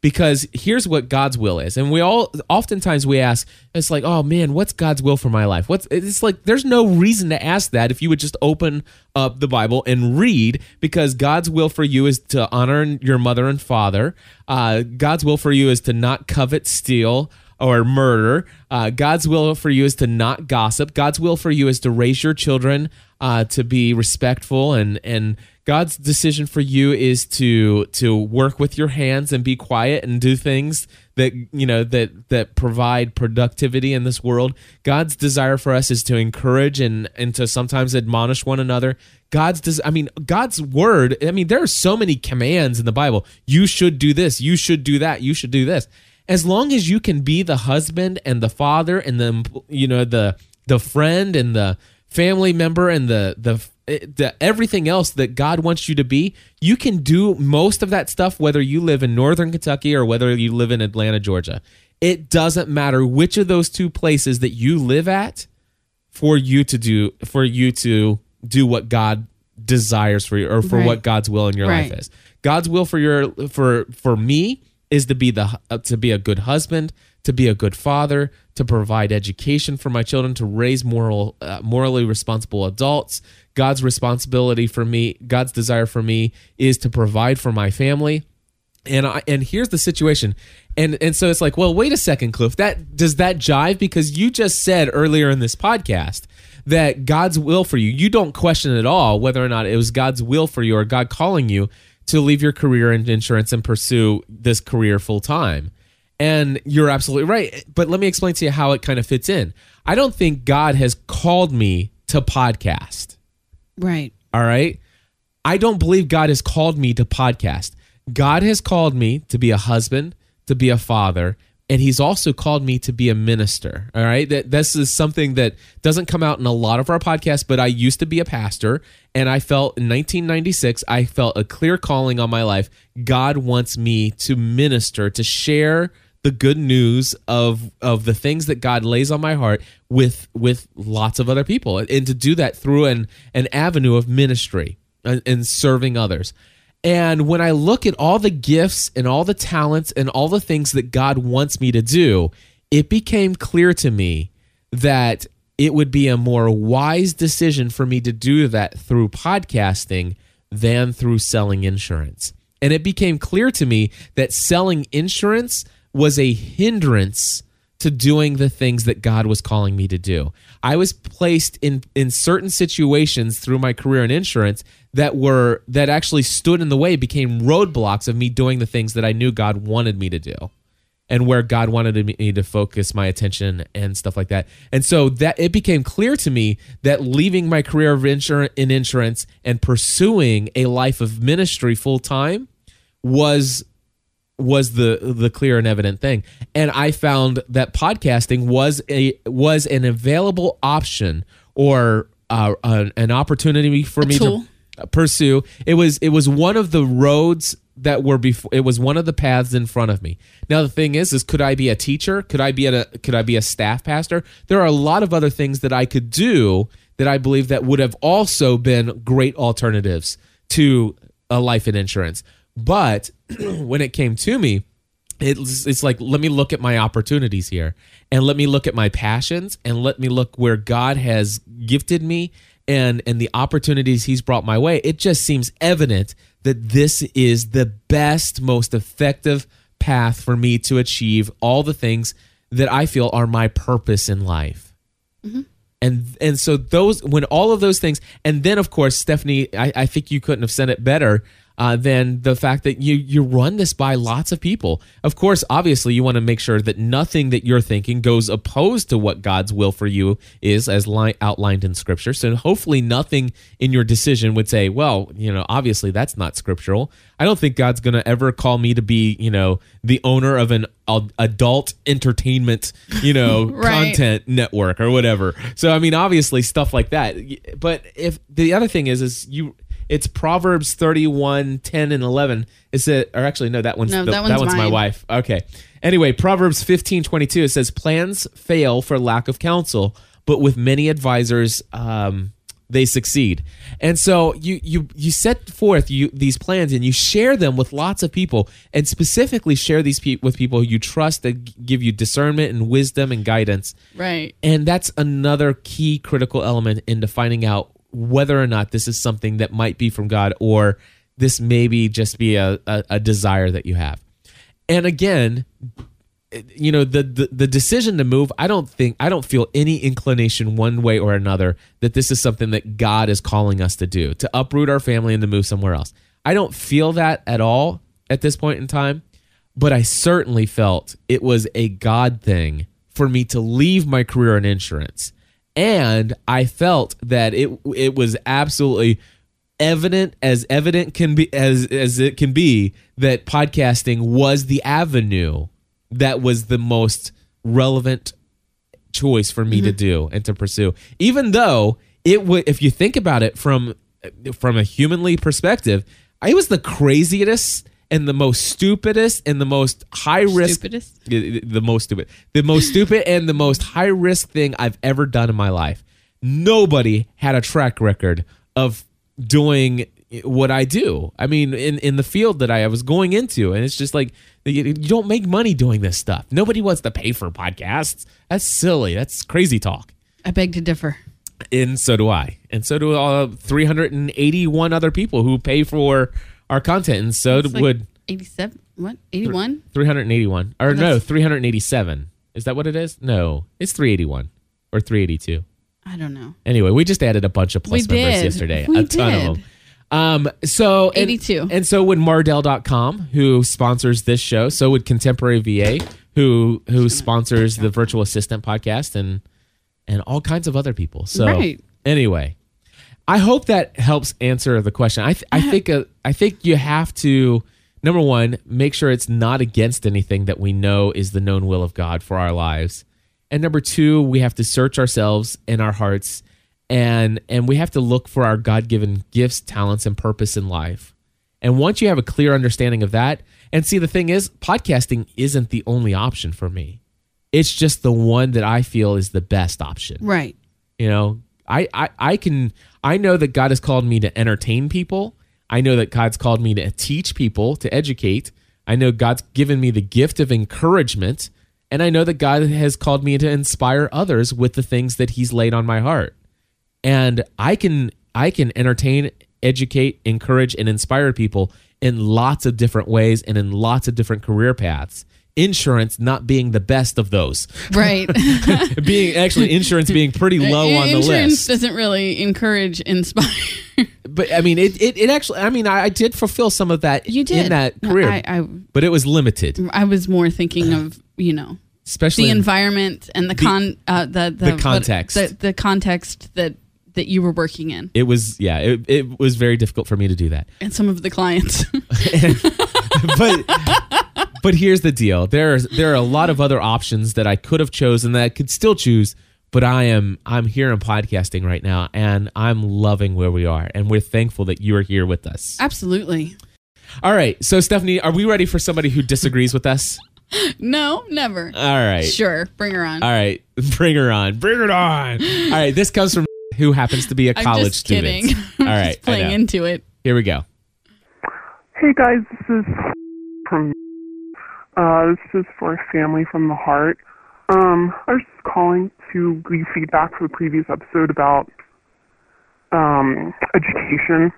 Because here's what God's will is. And we all oftentimes we ask, it's like, oh man, what's God's will for my life? What's it's like there's no reason to ask that if you would just open up the Bible and read, because God's will for you is to honor your mother and father. Uh, God's will for you is to not covet, steal, or murder. Uh, God's will for you is to not gossip. God's will for you is to raise your children uh, to be respectful, and and God's decision for you is to to work with your hands and be quiet and do things that you know that that provide productivity in this world. God's desire for us is to encourage and and to sometimes admonish one another. God's des- I mean God's word, I mean there are so many commands in the Bible. You should do this, you should do that, you should do this. As long as you can be the husband and the father and the you know the the friend and the family member and the the eh, the everything else that God wants you to be, you can do most of that stuff whether you live in northern Kentucky or whether you live in Atlanta, Georgia. It doesn't matter which of those two places that you live at for you to do for you to do what God desires for you or for Right. what God's will in your Right. life is. God's will for your for for me is to be the uh, to be a good husband, to be a good father, to provide education for my children, to raise moral uh, morally responsible adults. God's responsibility for me, God's desire for me is to provide for my family. And I and here's the situation. And and so it's like, well, wait a second, Cliff. That does that jive because you just said earlier in this podcast that God's will for you, you don't question at all whether or not it was God's will for you or God calling you to leave your career in insurance and pursue this career full time. And you're absolutely right. But let me explain to you how it kind of fits in. I don't think God has called me to podcast. Right. All right. I don't believe God has called me to podcast. God has called me to be a husband, to be a father, and he's also called me to be a minister. All right. That this is something that doesn't come out in a lot of our podcasts, but I used to be a pastor and I felt in 1996, I felt a clear calling on my life. God wants me to minister, to share the good news of of the things that God lays on my heart with with lots of other people and to do that through an an avenue of ministry and, and serving others. And when I look at all the gifts and all the talents and all the things that God wants me to do, it became clear to me that it would be a more wise decision for me to do that through podcasting than through selling insurance. And it became clear to me that selling insurance was a hindrance to doing the things that God was calling me to do. I was placed in in certain situations through my career in insurance that were that actually stood in the way, became roadblocks of me doing the things that I knew God wanted me to do and where God wanted me to focus my attention and stuff like that. And so that it became clear to me that leaving my career of insur- in insurance and pursuing a life of ministry full time was was the the clear and evident thing. And I found that podcasting was a was an available option or uh, an, an opportunity for me tool. to pursue. It was it was one of the roads that were before. It was one of the paths in front of me. Now the thing is, is could I be a teacher? Could I be a could I be a staff pastor? There are a lot of other things that I could do that I believe that would have also been great alternatives to a life in insurance. But *clears throat* when it came to me, it's, it's like let me look at my opportunities here and let me look at my passions and let me look where god has gifted me and and the opportunities he's brought my way. It just seems evident that this is the best most effective path for me to achieve all the things that i feel are my purpose in life. Mm-hmm. And and so those when all of those things and then of course stephanie i, I think you couldn't have said it better uh, than the fact that you you run this by lots of people. Of course, obviously, you want to make sure that nothing that you're thinking goes opposed to what God's will for you is, as li- outlined in Scripture. So hopefully, nothing in your decision would say, "Well, you know, obviously that's not scriptural." I don't think God's going to ever call me to be, you know, the owner of an adult entertainment, you know, *laughs* Right. content network or whatever. So I mean, obviously stuff like that. But if the other thing is, is you, it's Proverbs 31, 10 and 11. Is it, or actually, no, that one's, No, the- that one's my wife. Okay. Anyway, Proverbs 15, 22, it says, plans fail for lack of counsel, but with many advisors, um, they succeed. And so you you you set forth you these plans and you share them with lots of people and specifically share these pe- with people you trust that give you discernment and wisdom and guidance. Right. And that's another key critical element into finding out whether or not this is something that might be from God or this maybe just be a, a, a desire that you have. And again, you know the, the the decision to move i don't think i don't feel any inclination one way or another that this is something that god is calling us to do to uproot our family and to move somewhere else i don't feel that at all at this point in time but i certainly felt it was a god thing for me to leave my career in insurance and i felt that it it was absolutely evident as evident can be as as it can be that podcasting was the avenue that was the most relevant choice for me to mm-hmm. do and to pursue. Even though it would if you think about it from from a humanly perspective it was the craziest and the most stupidest and the most high risk Stupidest? the most stupid the most stupid and the most high risk thing i've ever done in my life nobody had a track record of doing what I do. I mean, in, in the field that I was going into, and it's just like you, you don't make money doing this stuff. Nobody wants to pay for podcasts. That's silly. That's crazy talk. I beg to differ. And so do I. And so do uh, all 381 other people who pay for our content. And so like would 87. What? 81? 381 or no, 387. Is that what it is? No, it's 381 or 382. I don't know. Anyway, we just added a bunch of plus We members did. yesterday. We a ton did. of them. Um, so and- 82. And, so would Mardel.com, who sponsors this show. So would Contemporary VA, who who sponsors the Virtual Assistant podcast and and all kinds of other people. So Right. anyway, I hope that helps answer the question. I th- I think uh, I think you have to number one make sure it's not against anything that we know is the known will of God for our lives, and number two we have to search ourselves in our hearts, and and we have to look for our God given gifts, talents, and purpose in life. And once you have a clear understanding of that, and see the thing is, podcasting isn't the only option for me. It's just the one that I feel is the best option Right. you know I, I i can i know that god has called me to entertain people. I know that god's called me to teach people to educate. I know god's given me the gift of encouragement and i know that god has called me to inspire others with the things that he's laid on my heart. And i can i can entertain educate encourage and inspire people in lots of different ways and in lots of different career paths insurance not being the best of those Right. *laughs* being actually insurance being pretty low on the list. Insurance doesn't really encourage, inspire. But I mean, it, it, it actually. I mean, I, I did fulfill some of that You did in that career, I, I, but it was limited, I was more thinking of you know especially the environment and the con uh, the, the the context. the, the context that that you were working in it was yeah, it, it was very difficult for me to do that. and some of the clients. *laughs* but but here's the deal: there's there are a lot of other options that I could have chosen that I could still choose. But I am I'm here in podcasting right now, and I'm loving where we are, and we're thankful that you are here with us. Absolutely. All right, so Stephanie, are we ready for somebody who disagrees with us? *laughs* No, never. All right. Sure, bring her on. All right, *laughs* bring her on. Bring it on. All right, this comes from *laughs* who happens to be a I'm college just student. kidding. I'm right, just playing into it. Here we go. Hey guys, this is from uh this is for family from the heart. Um I was just calling to leave feedback for the previous episode about um education.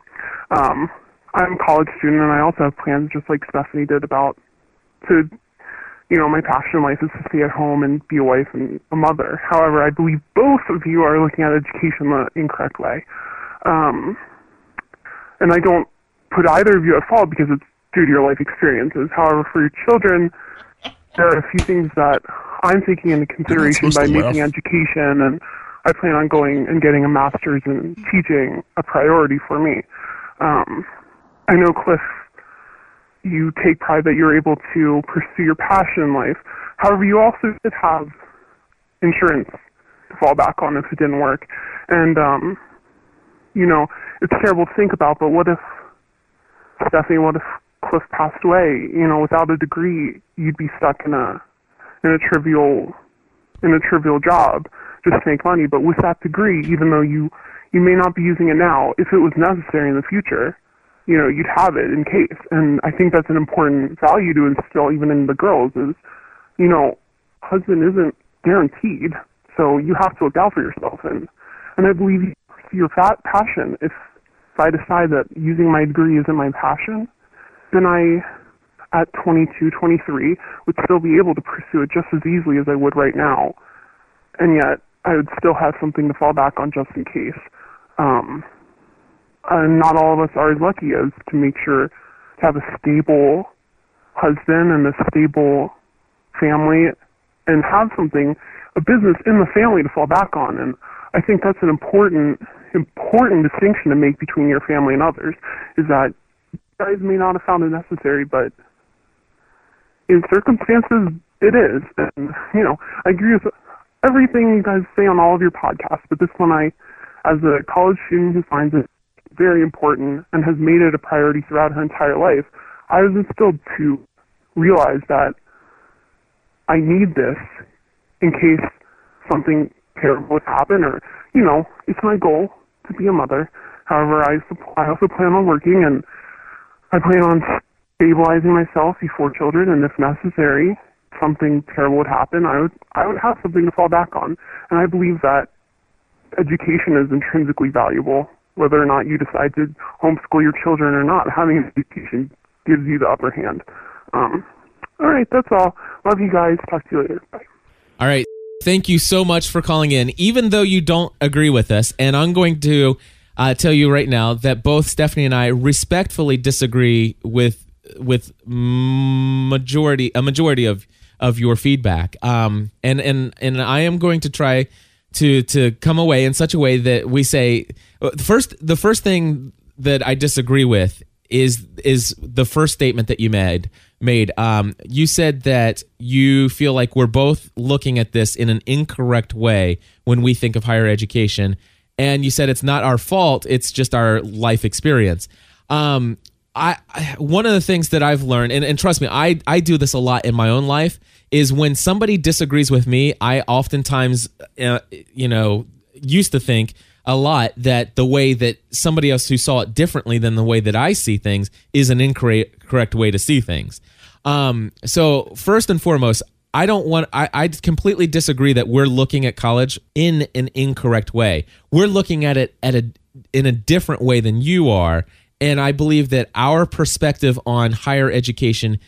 Um I'm a college student and I also have plans just like Stephanie did about to you know, my passion in life is to stay at home and be a wife and a mother. However, I believe both of you are looking at education the incorrect way. Um and I don't put either of you at fault because it's to your life experiences. However, for your children, there are a few things that I'm taking into consideration by making laugh. education, and I plan on going and getting a master's in teaching a priority for me. Um, I know, Cliff, you take pride that you're able to pursue your passion in life. However, you also did have insurance to fall back on if it didn't work. And, um, you know, it's terrible to think about, but what if, Stephanie, what if Cliff passed away? You know, without a degree, you'd be stuck in a, in a trivial, in a trivial job just to make money. But with that degree, even though you, you may not be using it now, if it was necessary in the future, you know, you'd have it in case. And I think that's an important value to instill even in the girls is, you know, husband isn't guaranteed, so you have to look out for yourself. And and I believe your fat passion. If if I decide that using my degree isn't my passion, then I, at 22, 23, would still be able to pursue it just as easily as I would right now. And yet, I would still have something to fall back on just in case. Um, and not all of us are as lucky as to make sure to have a stable husband and a stable family and have something, a business in the family to fall back on. And I think that's an important, important distinction to make between your family and others is that guys may not have found it necessary, but in circumstances, it is. And, you know, I agree with everything you guys say on all of your podcasts, but this one I, as a college student who finds it very important and has made it a priority throughout her entire life, I was instilled to realize that I need this in case something terrible would happen or, you know, it's my goal to be a mother. However, I, I also plan on working and I plan on stabilizing myself before children and if necessary, something terrible would happen, I would, I would have something to fall back on. And I believe that education is intrinsically valuable. Whether or not you decide to homeschool your children or not, having an education gives you the upper hand. Um, all right, that's all. Love you guys. Talk to you later. Bye. All right. Thank you so much for calling in, even though you don't agree with us. And I'm going to uh, tell you right now that both Stephanie and I respectfully disagree with with majority a majority of of your feedback. Um, and and and I am going to try to to come away in such a way that we say uh, first the first thing that I disagree with is is the first statement that you made made um you said that you feel like we're both looking at this in an incorrect way when we think of higher education and you said it's not our fault it's just our life experience um I, I one of the things that I've learned, and, and trust me, I, I do this a lot in my own life, is when somebody disagrees with me, I oftentimes, uh, you know, used to think a lot that the way that somebody else who saw it differently than the way that I see things is an incorrect way to see things. Um, so first and foremost, I don't want. I, I completely disagree that we're looking at college in an incorrect way. We're looking at it at a in a different way than you are, and I believe that our perspective on higher education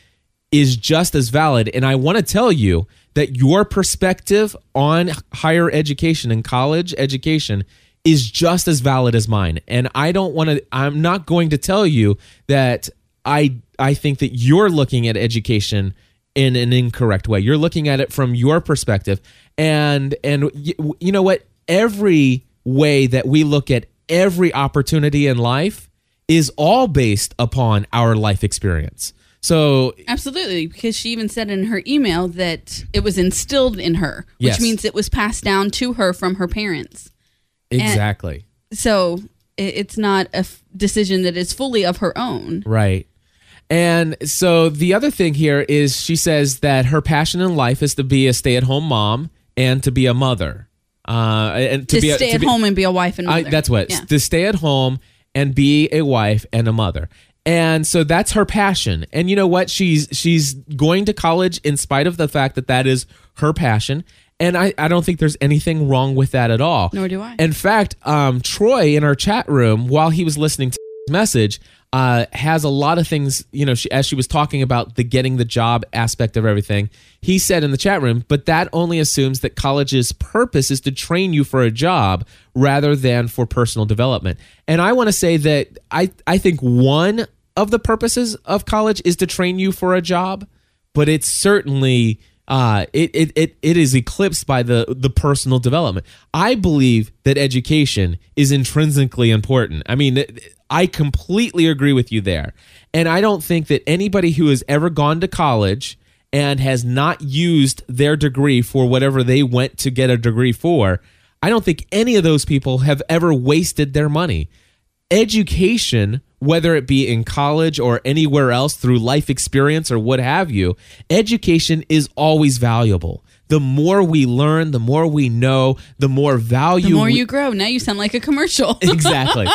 is just as valid. And I want to tell you that your perspective on higher education and college education is just as valid as mine. And I don't want to. I'm not going to tell you that I I think that you're looking at education in an incorrect way. You're looking at it from your perspective, and and y- you know what? Every way that we look at every opportunity in life is all based upon our life experience. So Absolutely, because she even said in her email that it was instilled in her, which Yes. means it was passed down to her from her parents. exactly So it's not a f- decision that is fully of her own. right. And so the other thing here is she says that her passion in life is to be a stay-at-home mom and to be a mother. Uh, and to, To, be a, stay to at be- home and be a wife and I, mother. that's what Yeah. to stay at home and be a wife and a mother. And so that's her passion. And you know what? She's she's going to college in spite of the fact that that is her passion. And I, I don't think there's anything wrong with that at all. Nor do I. In fact, um, Troy in our chat room, while he was listening to his message, uh, has a lot of things, you know, she, as she was talking about the getting the job aspect of everything, he said in the chat room, but that only assumes that college's purpose is to train you for a job rather than for personal development. And I want to say that I, I think one of the purposes of college is to train you for a job, but it's certainly uh, it, it it it is eclipsed by the the personal development. I believe that education is intrinsically important. I mean, I completely agree with you there, and I don't think that anybody who has ever gone to college and has not used their degree for whatever they went to get a degree for, I don't think any of those people have ever wasted their money. Education, whether it be in college or anywhere else through life experience or what have you, education is always valuable. The more we learn, the more we know, the more value The more we- you grow. Now you sound like a commercial. *laughs* *laughs* exactly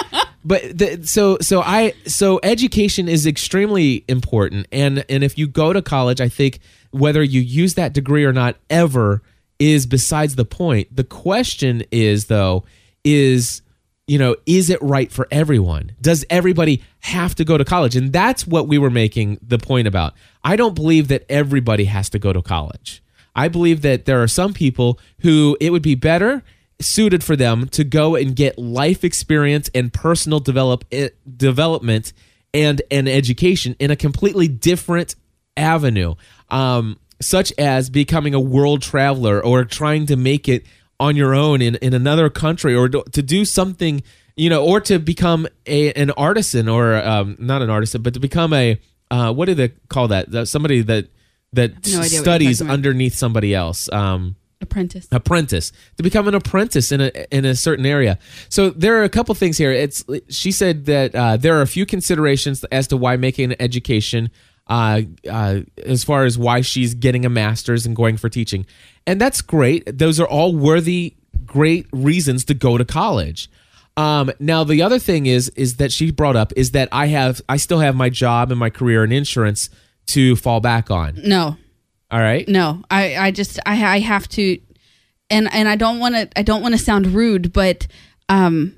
but the, so so i so education is extremely important and and if you go to college i think whether you use that degree or not ever is besides the point the question is though is you know is it right for everyone? Does everybody have to go to college? And that's what we were making the point about. I don't believe that everybody has to go to college. I believe that there are some people who it would be better suited for them to go and get life experience and personal develop eh, development and an education in a completely different avenue um, such as becoming a world traveler or trying to make it on your own in, in another country or to, to do something you know or to become a, an artisan or um, not an artisan but to become a uh, what do they call that somebody that that no idea what you're studies underneath somebody else um, Apprentice. apprentice to become an apprentice in a in a certain area. So there are a couple things here. It's she said that uh, there are a few considerations as to why making an education, uh, uh, as far as why she's getting a master's and going for teaching, and that's great. Those are all worthy, great reasons to go to college. Um, now the other thing is is that she brought up is that I have I still have my job and my career in insurance to fall back on. No, All right. no. I, I just I, I have to, and and I don't want to I don't want to sound rude, but um,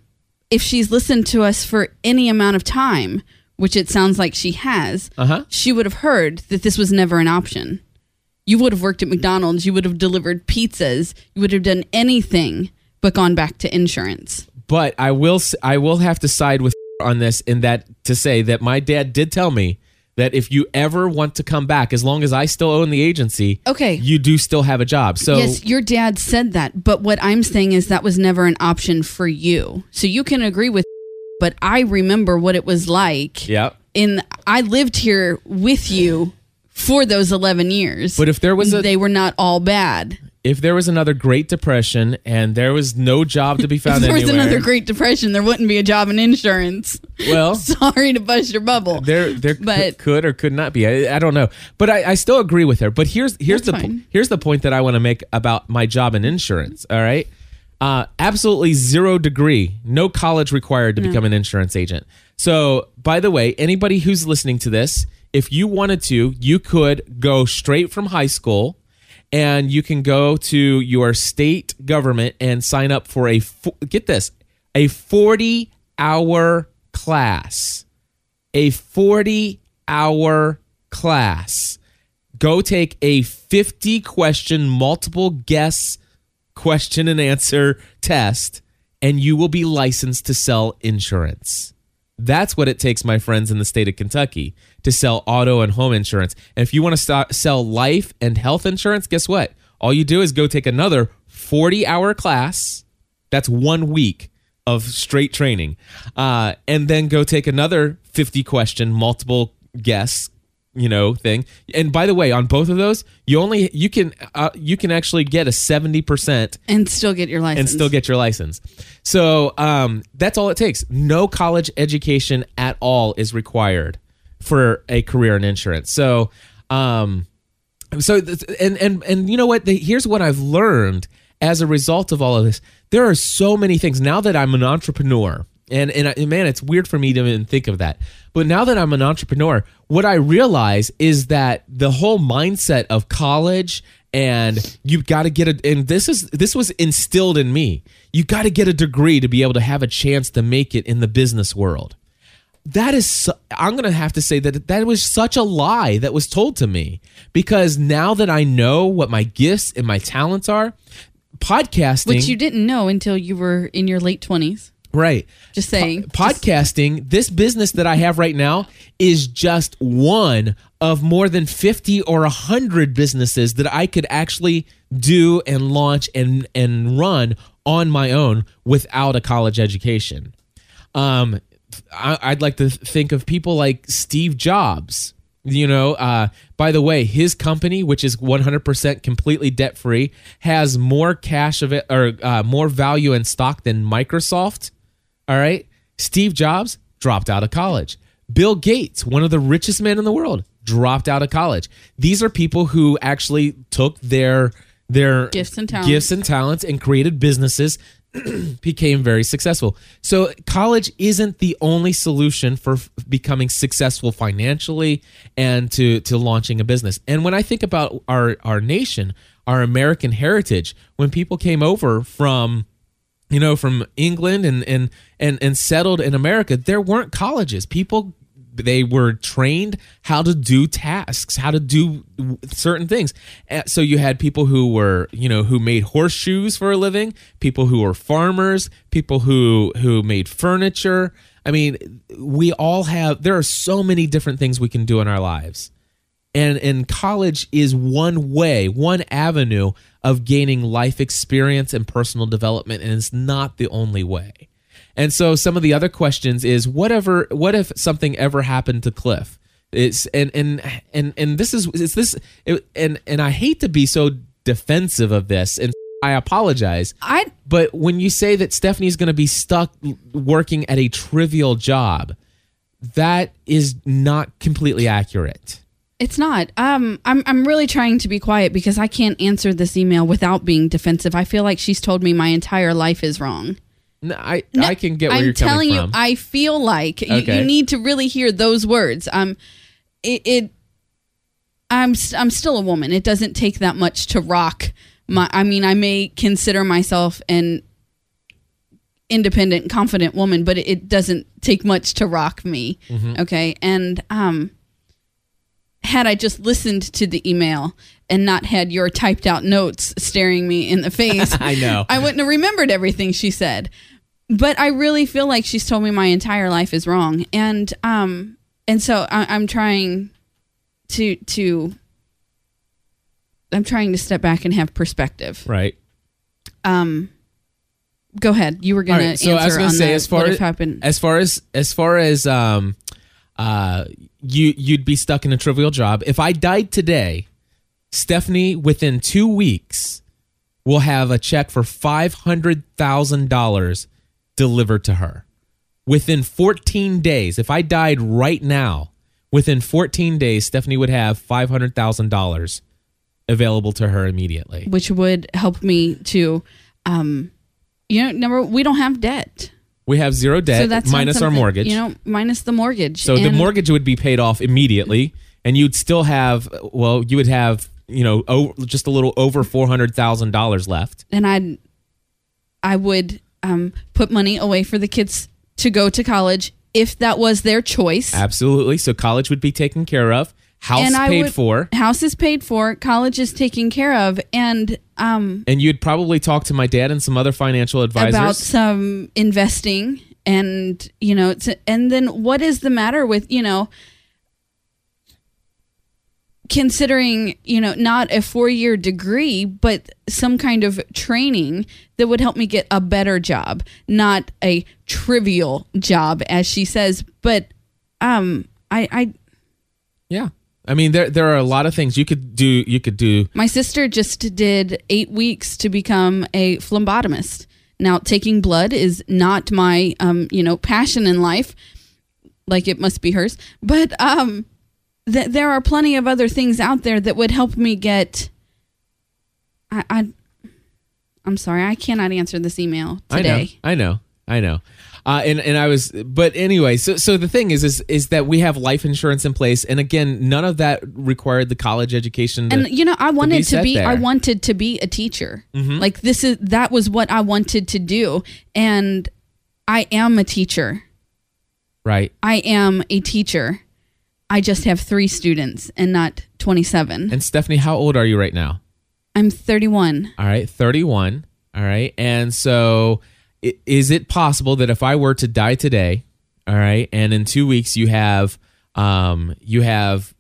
if she's listened to us for any amount of time, which it sounds like she has, Uh-huh. she would have heard that this was never an option. You would have worked at McDonald's. You would have delivered pizzas. You would have done anything but gone back to insurance. but I will I will have to side with *laughs* on this in that to say that my dad did tell me that if you ever want to come back, as long as I still own the agency, Okay. you do still have a job. So yes, your dad said that, but what I'm saying is that was never an option for you. So you can agree with, *laughs* but I remember what it was like. yeah. In I lived here with you for those 11 years. But if there was a- they were not all bad. If there was another Great Depression and there was no job to be *laughs* found If there was another Great Depression, there wouldn't be a job in insurance. well, *laughs* Sorry to bust your bubble. there there could, But- could or could not be. I, I don't know, but I, I still agree with her. But here's here's the po- here's the point that I want to make about my job in insurance. All right, uh, absolutely zero degree, no college required to become an insurance agent. So, by the way, anybody who's listening to this, if you wanted to, you could go straight from high school. And you can go to your state government and sign up for a get this a 40 hour class a 40 hour class. Go take a 50 question multiple guess question and answer test, and you will be licensed to sell insurance. That's what it takes, my friends in the state of Kentucky, to sell auto and home insurance. And if you want to start, sell life and health insurance, guess what? All you do is go take another 40 hour class. That's one week of straight training. Uh, and then go take another 50 question, multiple guess you know thing and by the way on both of those you only you can uh, you can actually get a 70% and still get your license. and still get your license. So um, that's all it takes. No college education at all is required for a career in insurance. So, um, so th- and and and you know what? The, here's what I've learned as a result of all of this. There are so many things now that I'm an entrepreneur. And, and I- man, it's weird for me to even think of that. But now that I'm an entrepreneur, what I realize is that the whole mindset of college and you got to get a and this is this was instilled in me. You got to get a degree to be able to have a chance to make it in the business world. That is I'm going to have to say that that was such a lie that was told to me because now that I know what my gifts and my talents are, podcasting Which you didn't know until you were in your late 20s. Right. Just saying. podcasting, this business that I have right now is just one of more than 50 or 100 businesses that I could actually do and launch and and run on my own without a college education. Um I, I'd like to think of people like Steve Jobs. You know, uh, by the way, his company, which is 100% completely debt free, has more cash of it or uh, more value in stock than Microsoft. All right. Steve Jobs dropped out of college. Bill Gates, one of the richest men in the world, dropped out of college. These are people who actually took their their Gifts and talents. gifts and talents and created businesses *clears throat* became very successful. So college isn't the only solution for f- becoming successful financially and to to launching a business. And when I think about our our nation, our American heritage, when people came over from you know from England and and and and settled in America, there weren't colleges. People they were trained how to do tasks, how to do certain things. Uh, So you had people who were, you know, who made horseshoes for a living, people who were farmers, people who who made furniture. I mean, we all have there are so many different things we can do in our lives. And and college is one way, one avenue of gaining life experience and personal development and it's not the only way. And so some of the other questions is whatever what if something ever happened to Cliff? It's and and and and this is is this it, and and I hate to be so defensive of this and I apologize. I But when you say that Stephanie's going to be stuck working at a trivial job, that is not completely accurate. It's not. Um, I'm I'm really trying to be quiet because I can't answer this email without being defensive. I feel like she's told me my entire life is wrong. No, I No, I can get where I'm you're telling coming from. you, I feel like you, Okay. you need to really hear those words. Um, it, it I'm I'm still a woman. It doesn't take that much to rock my. I mean, I may consider myself an independent, confident woman, but it, it doesn't take much to rock me. Mm-hmm. Okay, and um, had I just listened to the email and not had your typed out notes staring me in the *laughs* face, I know. I wouldn't have remembered everything she said. But I really feel like she's told me my entire life is wrong, and um, and so I, I'm trying to to. I'm trying to step back and have perspective. right. Um, go ahead. You were gonna right. So I was answer going on to say, the as far as happened. as far as as far as um, uh, you you'd be stuck in a trivial job. If I died today, Stephanie, within two weeks, will have a check for five hundred thousand dollars delivered to her. Within fourteen days, if I died right now, within fourteen days, Stephanie would have five hundred thousand dollars available to her immediately. which would help me to, um, you know, number we don't have debt, We have zero debt so that's minus our mortgage. You know, minus the mortgage. So the mortgage would be paid off immediately, and you'd still have well, you would have you know o- just a little over four hundred thousand dollars left. and I'd I would um, put money away for the kids to go to college if that was their choice. Absolutely. So college would be taken care of, house and I paid would, for, House is paid for. College is taken care of, and um, and you'd probably talk to my dad and some other financial advisors. about some investing, and you know, it's, and then what is the matter with you know? Considering you know not a four year degree but some kind of training that would help me get a better job not a trivial job as she says but um i i yeah. I mean, there there are a lot of things you could do. You could do. my sister just did eight weeks to become a phlebotomist now taking blood is not my um you know passion in life like it must be hers but um th- there are plenty of other things out there that would help me get i, I i'm sorry i cannot answer this email today I know. I know. I know. Uh, and and I was, but anyway. So so the thing is is is that we have life insurance in place, and again, none of that required the college education. To, and you know i wanted to set be, i. Mm-hmm. wanted to be a teacher like this is that was what i wanted to do and i am a teacher right. i am a teacher i just have three students and not 27 And Stephanie, how old are you right now? i'm 31 All right, 31. All right. And so is it possible that if I were to die today, all right, and in two weeks you have um, you have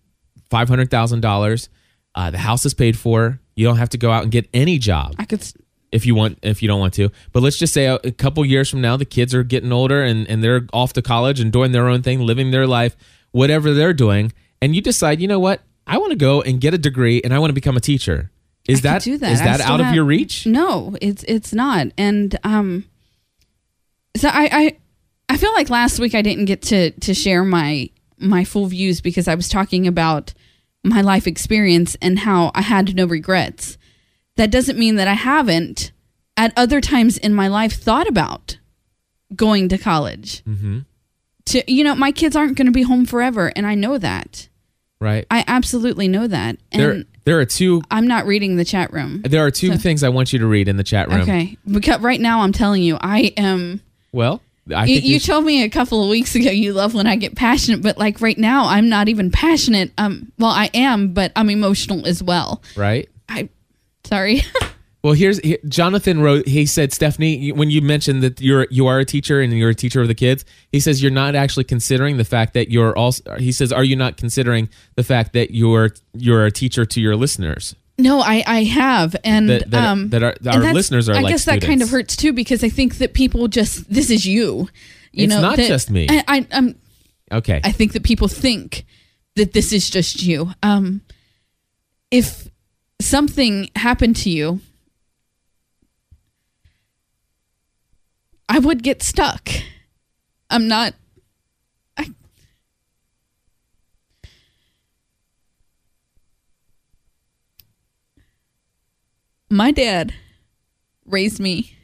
five hundred thousand dollars, uh, the house is paid for, you don't have to go out and get any job I could. if you want if you don't want to but let's just say a, a couple years from now the kids are getting older and, and they're off to college and doing their own thing living their life whatever they're doing and you decide you know what i want to go and get a degree and i want to become a teacher is that that. is I that out of your reach No, it's it's not. And um, so I I I feel like last week I didn't get to to share my my full views because I was talking about my life experience and how I had no regrets. That doesn't mean that I haven't at other times in my life thought about going to college. Mm-hmm. To you know, my kids aren't going to be home forever, and I know that. right I absolutely know that, and there there are two I'm not reading the chat room. there are two things i want you to read in the chat room Okay, because right now I'm telling you, I am. well i You, you should- told me a couple of weeks ago you love when I get passionate, but like right now I'm not even passionate. Um, well I am, but I'm emotional as well. right I, sorry. *laughs* Well, here's he- Jonathan wrote. He said, Stephanie, when you mentioned that you're you are a teacher and you're a teacher of the kids, he says you're not actually considering the fact that you're also. He says, are you not considering the fact that you're you're a teacher to your listeners? no, I I have, and That- that- um, that and our listeners are I like guess that kind of hurts too because I think that people just this is you. You It's know, not just me. I, I I'm Okay, I think that people think that this is just you. Um, if something happened to you, I would get stuck. I'm not. I, my dad raised me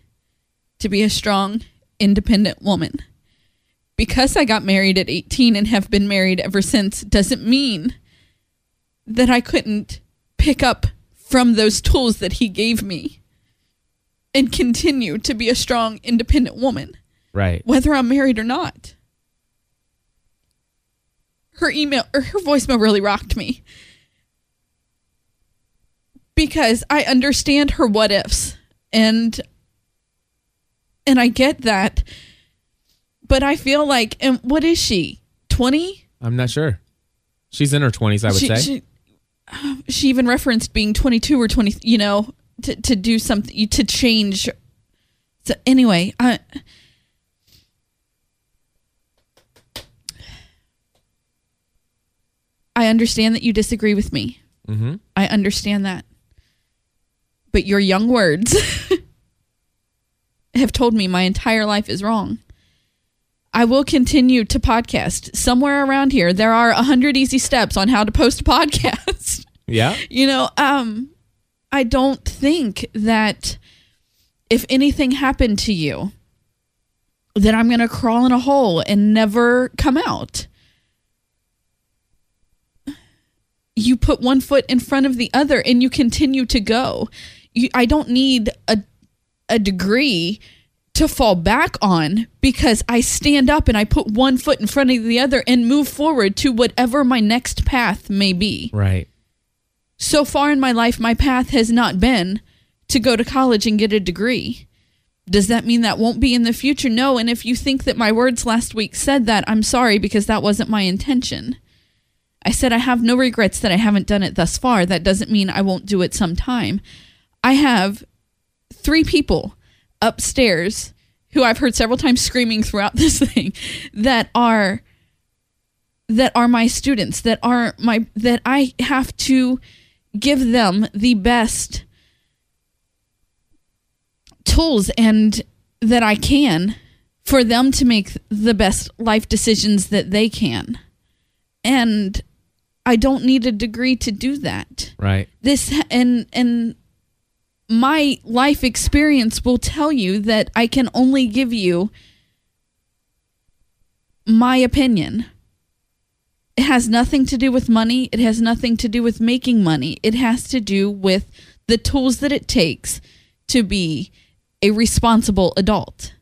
to be a strong, independent woman because I got married at 18 and have been married ever since doesn't mean that I couldn't pick up from those tools that he gave me and continue to be a strong, independent woman, right. whether I'm married or not. Her email or her voicemail really rocked me because I understand her what ifs and and I get that but I feel like, and what is she? Twenty? I'm not sure. She's in her 20s, I would she, say. She, um, she even referenced being twenty-two or twenty. You know, to to do something to change. So anyway, I. I understand that you disagree with me. mm-hmm. I understand that. But your young words *laughs* have told me my entire life is wrong. I will continue to podcast somewhere around here. There are a hundred easy steps on how to post a *laughs* podcast. Yeah. you know, um, I don't think that if anything happened to you, that I'm gonna crawl in a hole and never come out. You put one foot in front of the other and you continue to go. You, I don't need a a degree to fall back on because I stand up and I put one foot in front of the other and move forward to whatever my next path may be. Right. So far in my life, my path has not been to go to college and get a degree. Does that mean that won't be in the future? No. And if you think that my words last week said that, I'm sorry because that wasn't my intention. I said I have no regrets that I haven't done it thus far. That doesn't mean I won't do it sometime. I have three people upstairs who I've heard several times screaming throughout *laughs* this thing that are that are my students that are my that I have to give them the best tools and that I can for them to make the best life decisions that they can. And I don't need a degree to do that Right. this and and my life experience will tell you that I can only give you my opinion. It has nothing to do with money. It has nothing to do with making money. It has to do with the tools that it takes to be a responsible adult.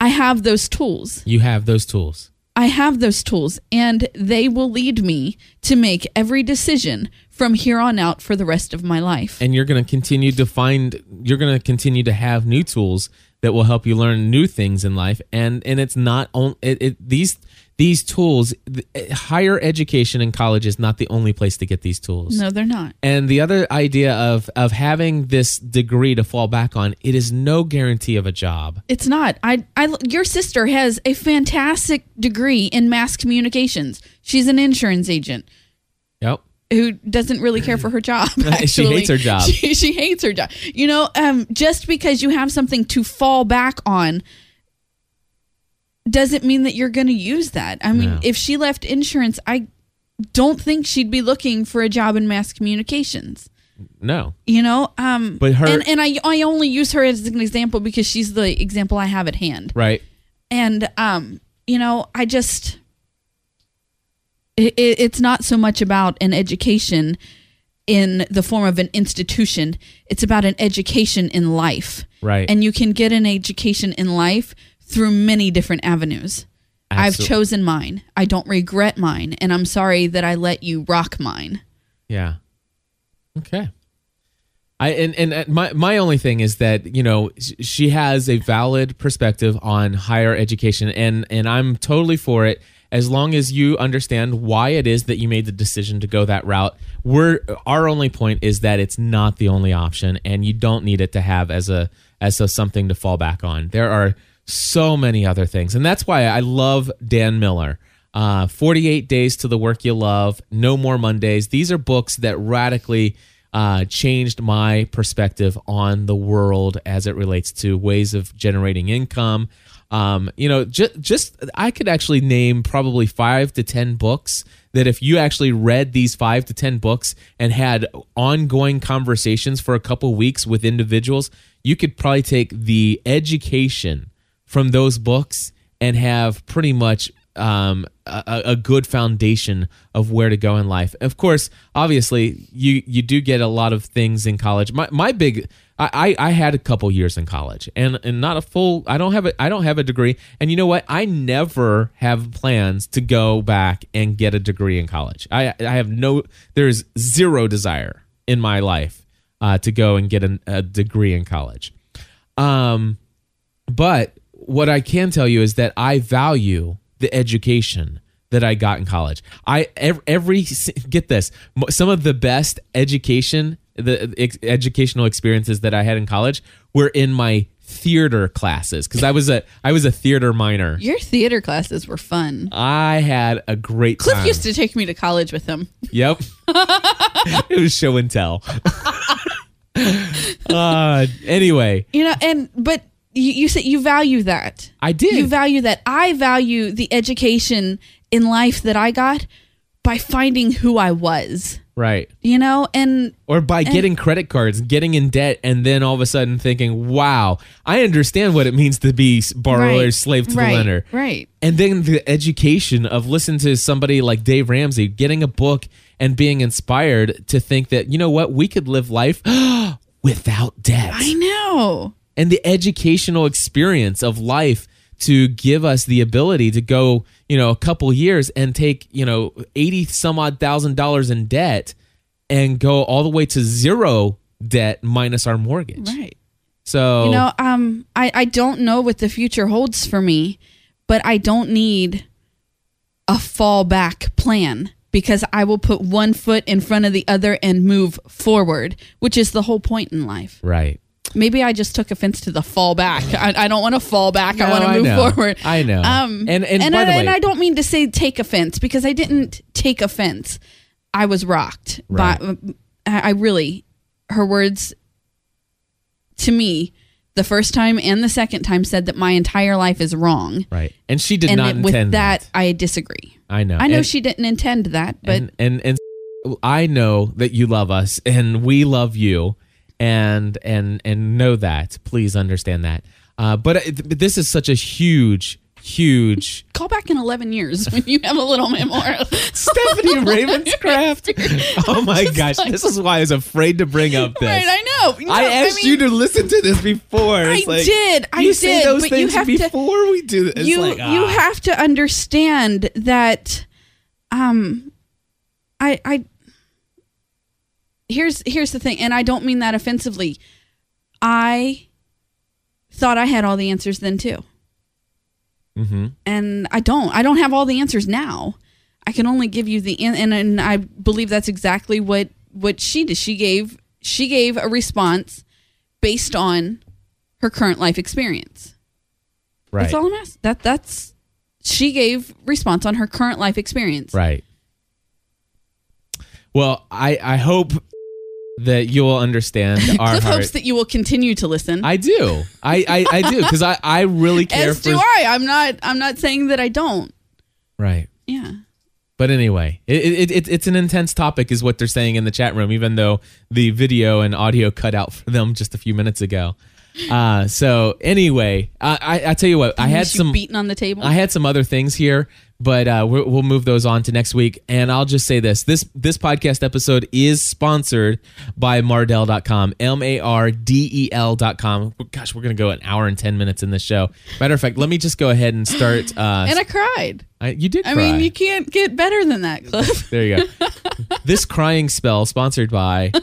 I have those tools. You have those tools. I have those tools and they will lead me to make every decision from here on out for the rest of my life. and you're going to continue to find you're going to continue to have new tools that will help you learn new things in life and and it's not only it, it these these tools higher education in college is not the only place to get these tools no, they're not. and the other idea of of having this degree to fall back on it is no guarantee of a job It's not. I, I, your sister has a fantastic degree in mass communications. She's an insurance agent yep who doesn't really care for her job. *laughs* She hates her job. *laughs* She, she hates her job. You know, um, just because you have something to fall back on doesn't mean that you're going to use that. I mean, No. if she left insurance, I don't think she'd be looking for a job in mass communications. no You know, um, But her- and, and I I only use her as an example because she's the example I have at hand right and um you know i just it, it, it's not so much about an education in the form of an institution it's about an education in life Right. and you can get an education in life through many different avenues i've chosen mine i don't regret mine and i'm sorry that i let you rock mine Yeah. Okay. I and and uh, my my only thing is that you know she has a valid perspective on higher education and and I'm totally for it as long as you understand why it is that you made the decision to go that route. We're our only point is that it's not the only option and you don't need it to have as a as a something to fall back on. There are so many other things and that's why I love Dan Miller. Uh, 48 Days to the Work You Love, No More Mondays. These are books that radically uh, changed my perspective on the world as it relates to ways of generating income. Um, you know, just, just I could actually name probably five to 10 books that if you actually read these five to 10 books and had ongoing conversations for a couple weeks with individuals, you could probably take the education from those books and have pretty much um, a, a good foundation of where to go in life. Of course, obviously, you you do get a lot of things in college. My my big I, I had a couple years in college and and not a full. I don't have a I don't have a degree. And you know what? I never have plans to go back and get a degree in college. I I have no. There's zero desire in my life uh, to go and get an, a degree in college. Um, but what I can tell you is that I value the education that I got in college. I every, get this some of the best education the ex- educational experiences that I had in college were in my theater classes because I was a I was a theater minor. your theater classes were fun I had a great cliff time. used to take me to college with him Yep. *laughs* it was show and tell. *laughs* uh, anyway, you know and but you, you said you value that I did. you value that i value the education in life that i got by finding who i was right. you know and Or by getting credit cards, getting in debt, and then all of a sudden thinking, wow, I understand what it means to be borrower, Right, slave to right, the lender. right And then the education of listening to somebody like Dave Ramsey, getting a book and being inspired to think that, you know what, we could live life *gasps* without debt. i know and the educational experience of life to give us the ability to go, you know, a couple years and take, you know, 80 some odd thousand dollars in debt and go all the way to zero debt minus our mortgage. right So, you know um i i don't know what the future holds for me but i don't need a fallback plan because i will put one foot in front of the other and move forward which is the whole point in life right. Maybe i just took offense to the fall back i, I don't want to fall back i want to move know. forward I know. um And- and and, by I, the way- and I don't mean to say take offense because i didn't take offense i was rocked Right. but I I really her words to me the first time and the second time said that my entire life is wrong. Right. And she did and not it- with intend that, With that. I disagree. I know. I know And- she didn't intend that, but and, and and I know that you love us and we love you and and and know that. Please understand that. Uh, but it- but this is such a huge, huge *laughs* call back in 11 years when you have a little memoir. *laughs* Stephanie Ravenscraft. *laughs* Oh my gosh, this is why I was afraid to bring up this. Right, I know. No, I asked mean, you to listen to this before. I It's like, did, I you say did, those but you things have to- before we do this. It's you like, you ah. have to understand that um I I here's here's the thing, and I don't mean that offensively. I thought I had all the answers then too. Mm-hmm. and I don't. I don't have all the answers now. I can only give you the and and I believe that's exactly what what she did. She gave she gave a response based on her current life experience. Right. That's all I'm asking. That that's she gave response on her current life experience. Right. Well, I I hope that you will understand *laughs* our Cliff heart. hopes that you will continue to listen. I do. I I, I do because I I really *laughs* care As for. do I. I'm not. I'm not saying that I don't. Right. Yeah. But anyway, it, it, it, it's an intense topic, is what they're saying in the chat room, even though the video and audio cut out for them just a few minutes ago. Uh, so anyway, I, I, I tell you what, I had some beating on the table. I had some other things here, but uh, we'll, we'll move those on to next week. And I'll just say this: this this podcast episode is sponsored by Mardel.com, M A R D E L.com. Gosh, we're gonna go an hour and ten minutes in this show. Matter of fact, let me just go ahead and start. Uh, *laughs* and I cried. I, you did. I cry. mean, you can't get better than that, Cliff. *laughs* There you go. this crying spell sponsored by. *laughs*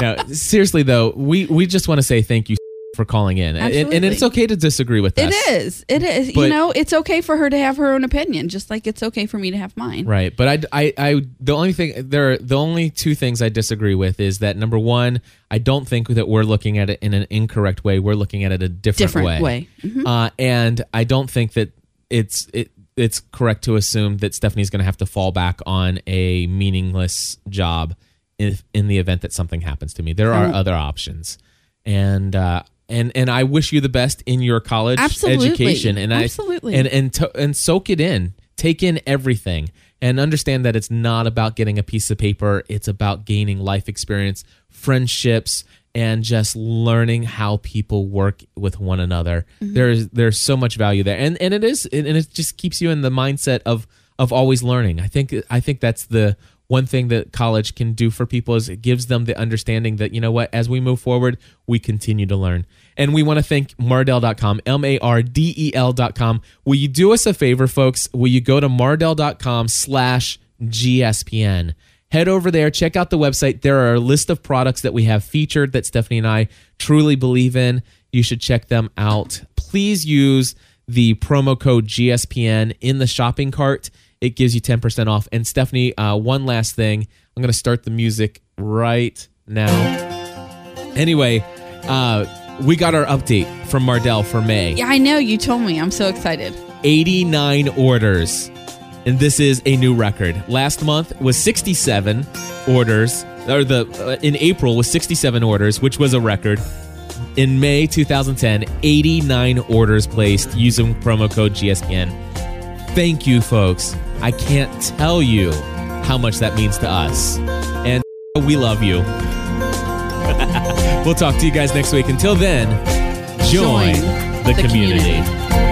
No, seriously though, we we just want to say thank you for calling in, and, and it's okay to disagree with It us. is. It is. you know, it's okay for her to have her own opinion, just like it's okay for me to have mine. Right, but I, I, I, the only thing there, are, the only two things I disagree with is that number one, I don't think that we're looking at it in an incorrect way. We're looking at it a different, Different way. Mhm. Uh, and I don't think that it's it it's correct to assume that Stephanie's going to have to fall back on a meaningless job if in the event that something happens to me. There are Oh. other options, and uh, and and I wish you the best in your college Absolutely. education. And I Absolutely. and and to, and soak it in, take in everything, and understand that it's not about getting a piece of paper. It's about gaining life experience, friendships, and just learning how people work with one another. Mm-hmm. There's there's so much value there, and and it is, and it just keeps you in the mindset of of always learning. I think I think that's the one thing that college can do for people is it gives them the understanding that you know what as we move forward we continue to learn. And we want to thank mardel.com m-a-r-d-e-l.com will you do us a favor folks? Will you go to mardel.com slash gspn head over there check out the website. There are a list of products that we have featured that stephanie and i truly believe in. You should check them out. Please use the promo code gspn in the shopping cart it gives you 10% off. And Stephanie, uh, one last thing. I'm going to start the music right now. Anyway, uh, we got our update from Mardel for May. Yeah, I know. You told me. I'm so excited. 89 orders. And this is a new record. Last month was 67 orders, or the uh, in April was 67 orders, which was a record. In May 2010, 89 orders placed using promo code GSPN. Thank you, folks. I can't tell you how much that means to us. And we love you. *laughs* we'll talk to you guys next week. Until then, join, Join the, the community. community.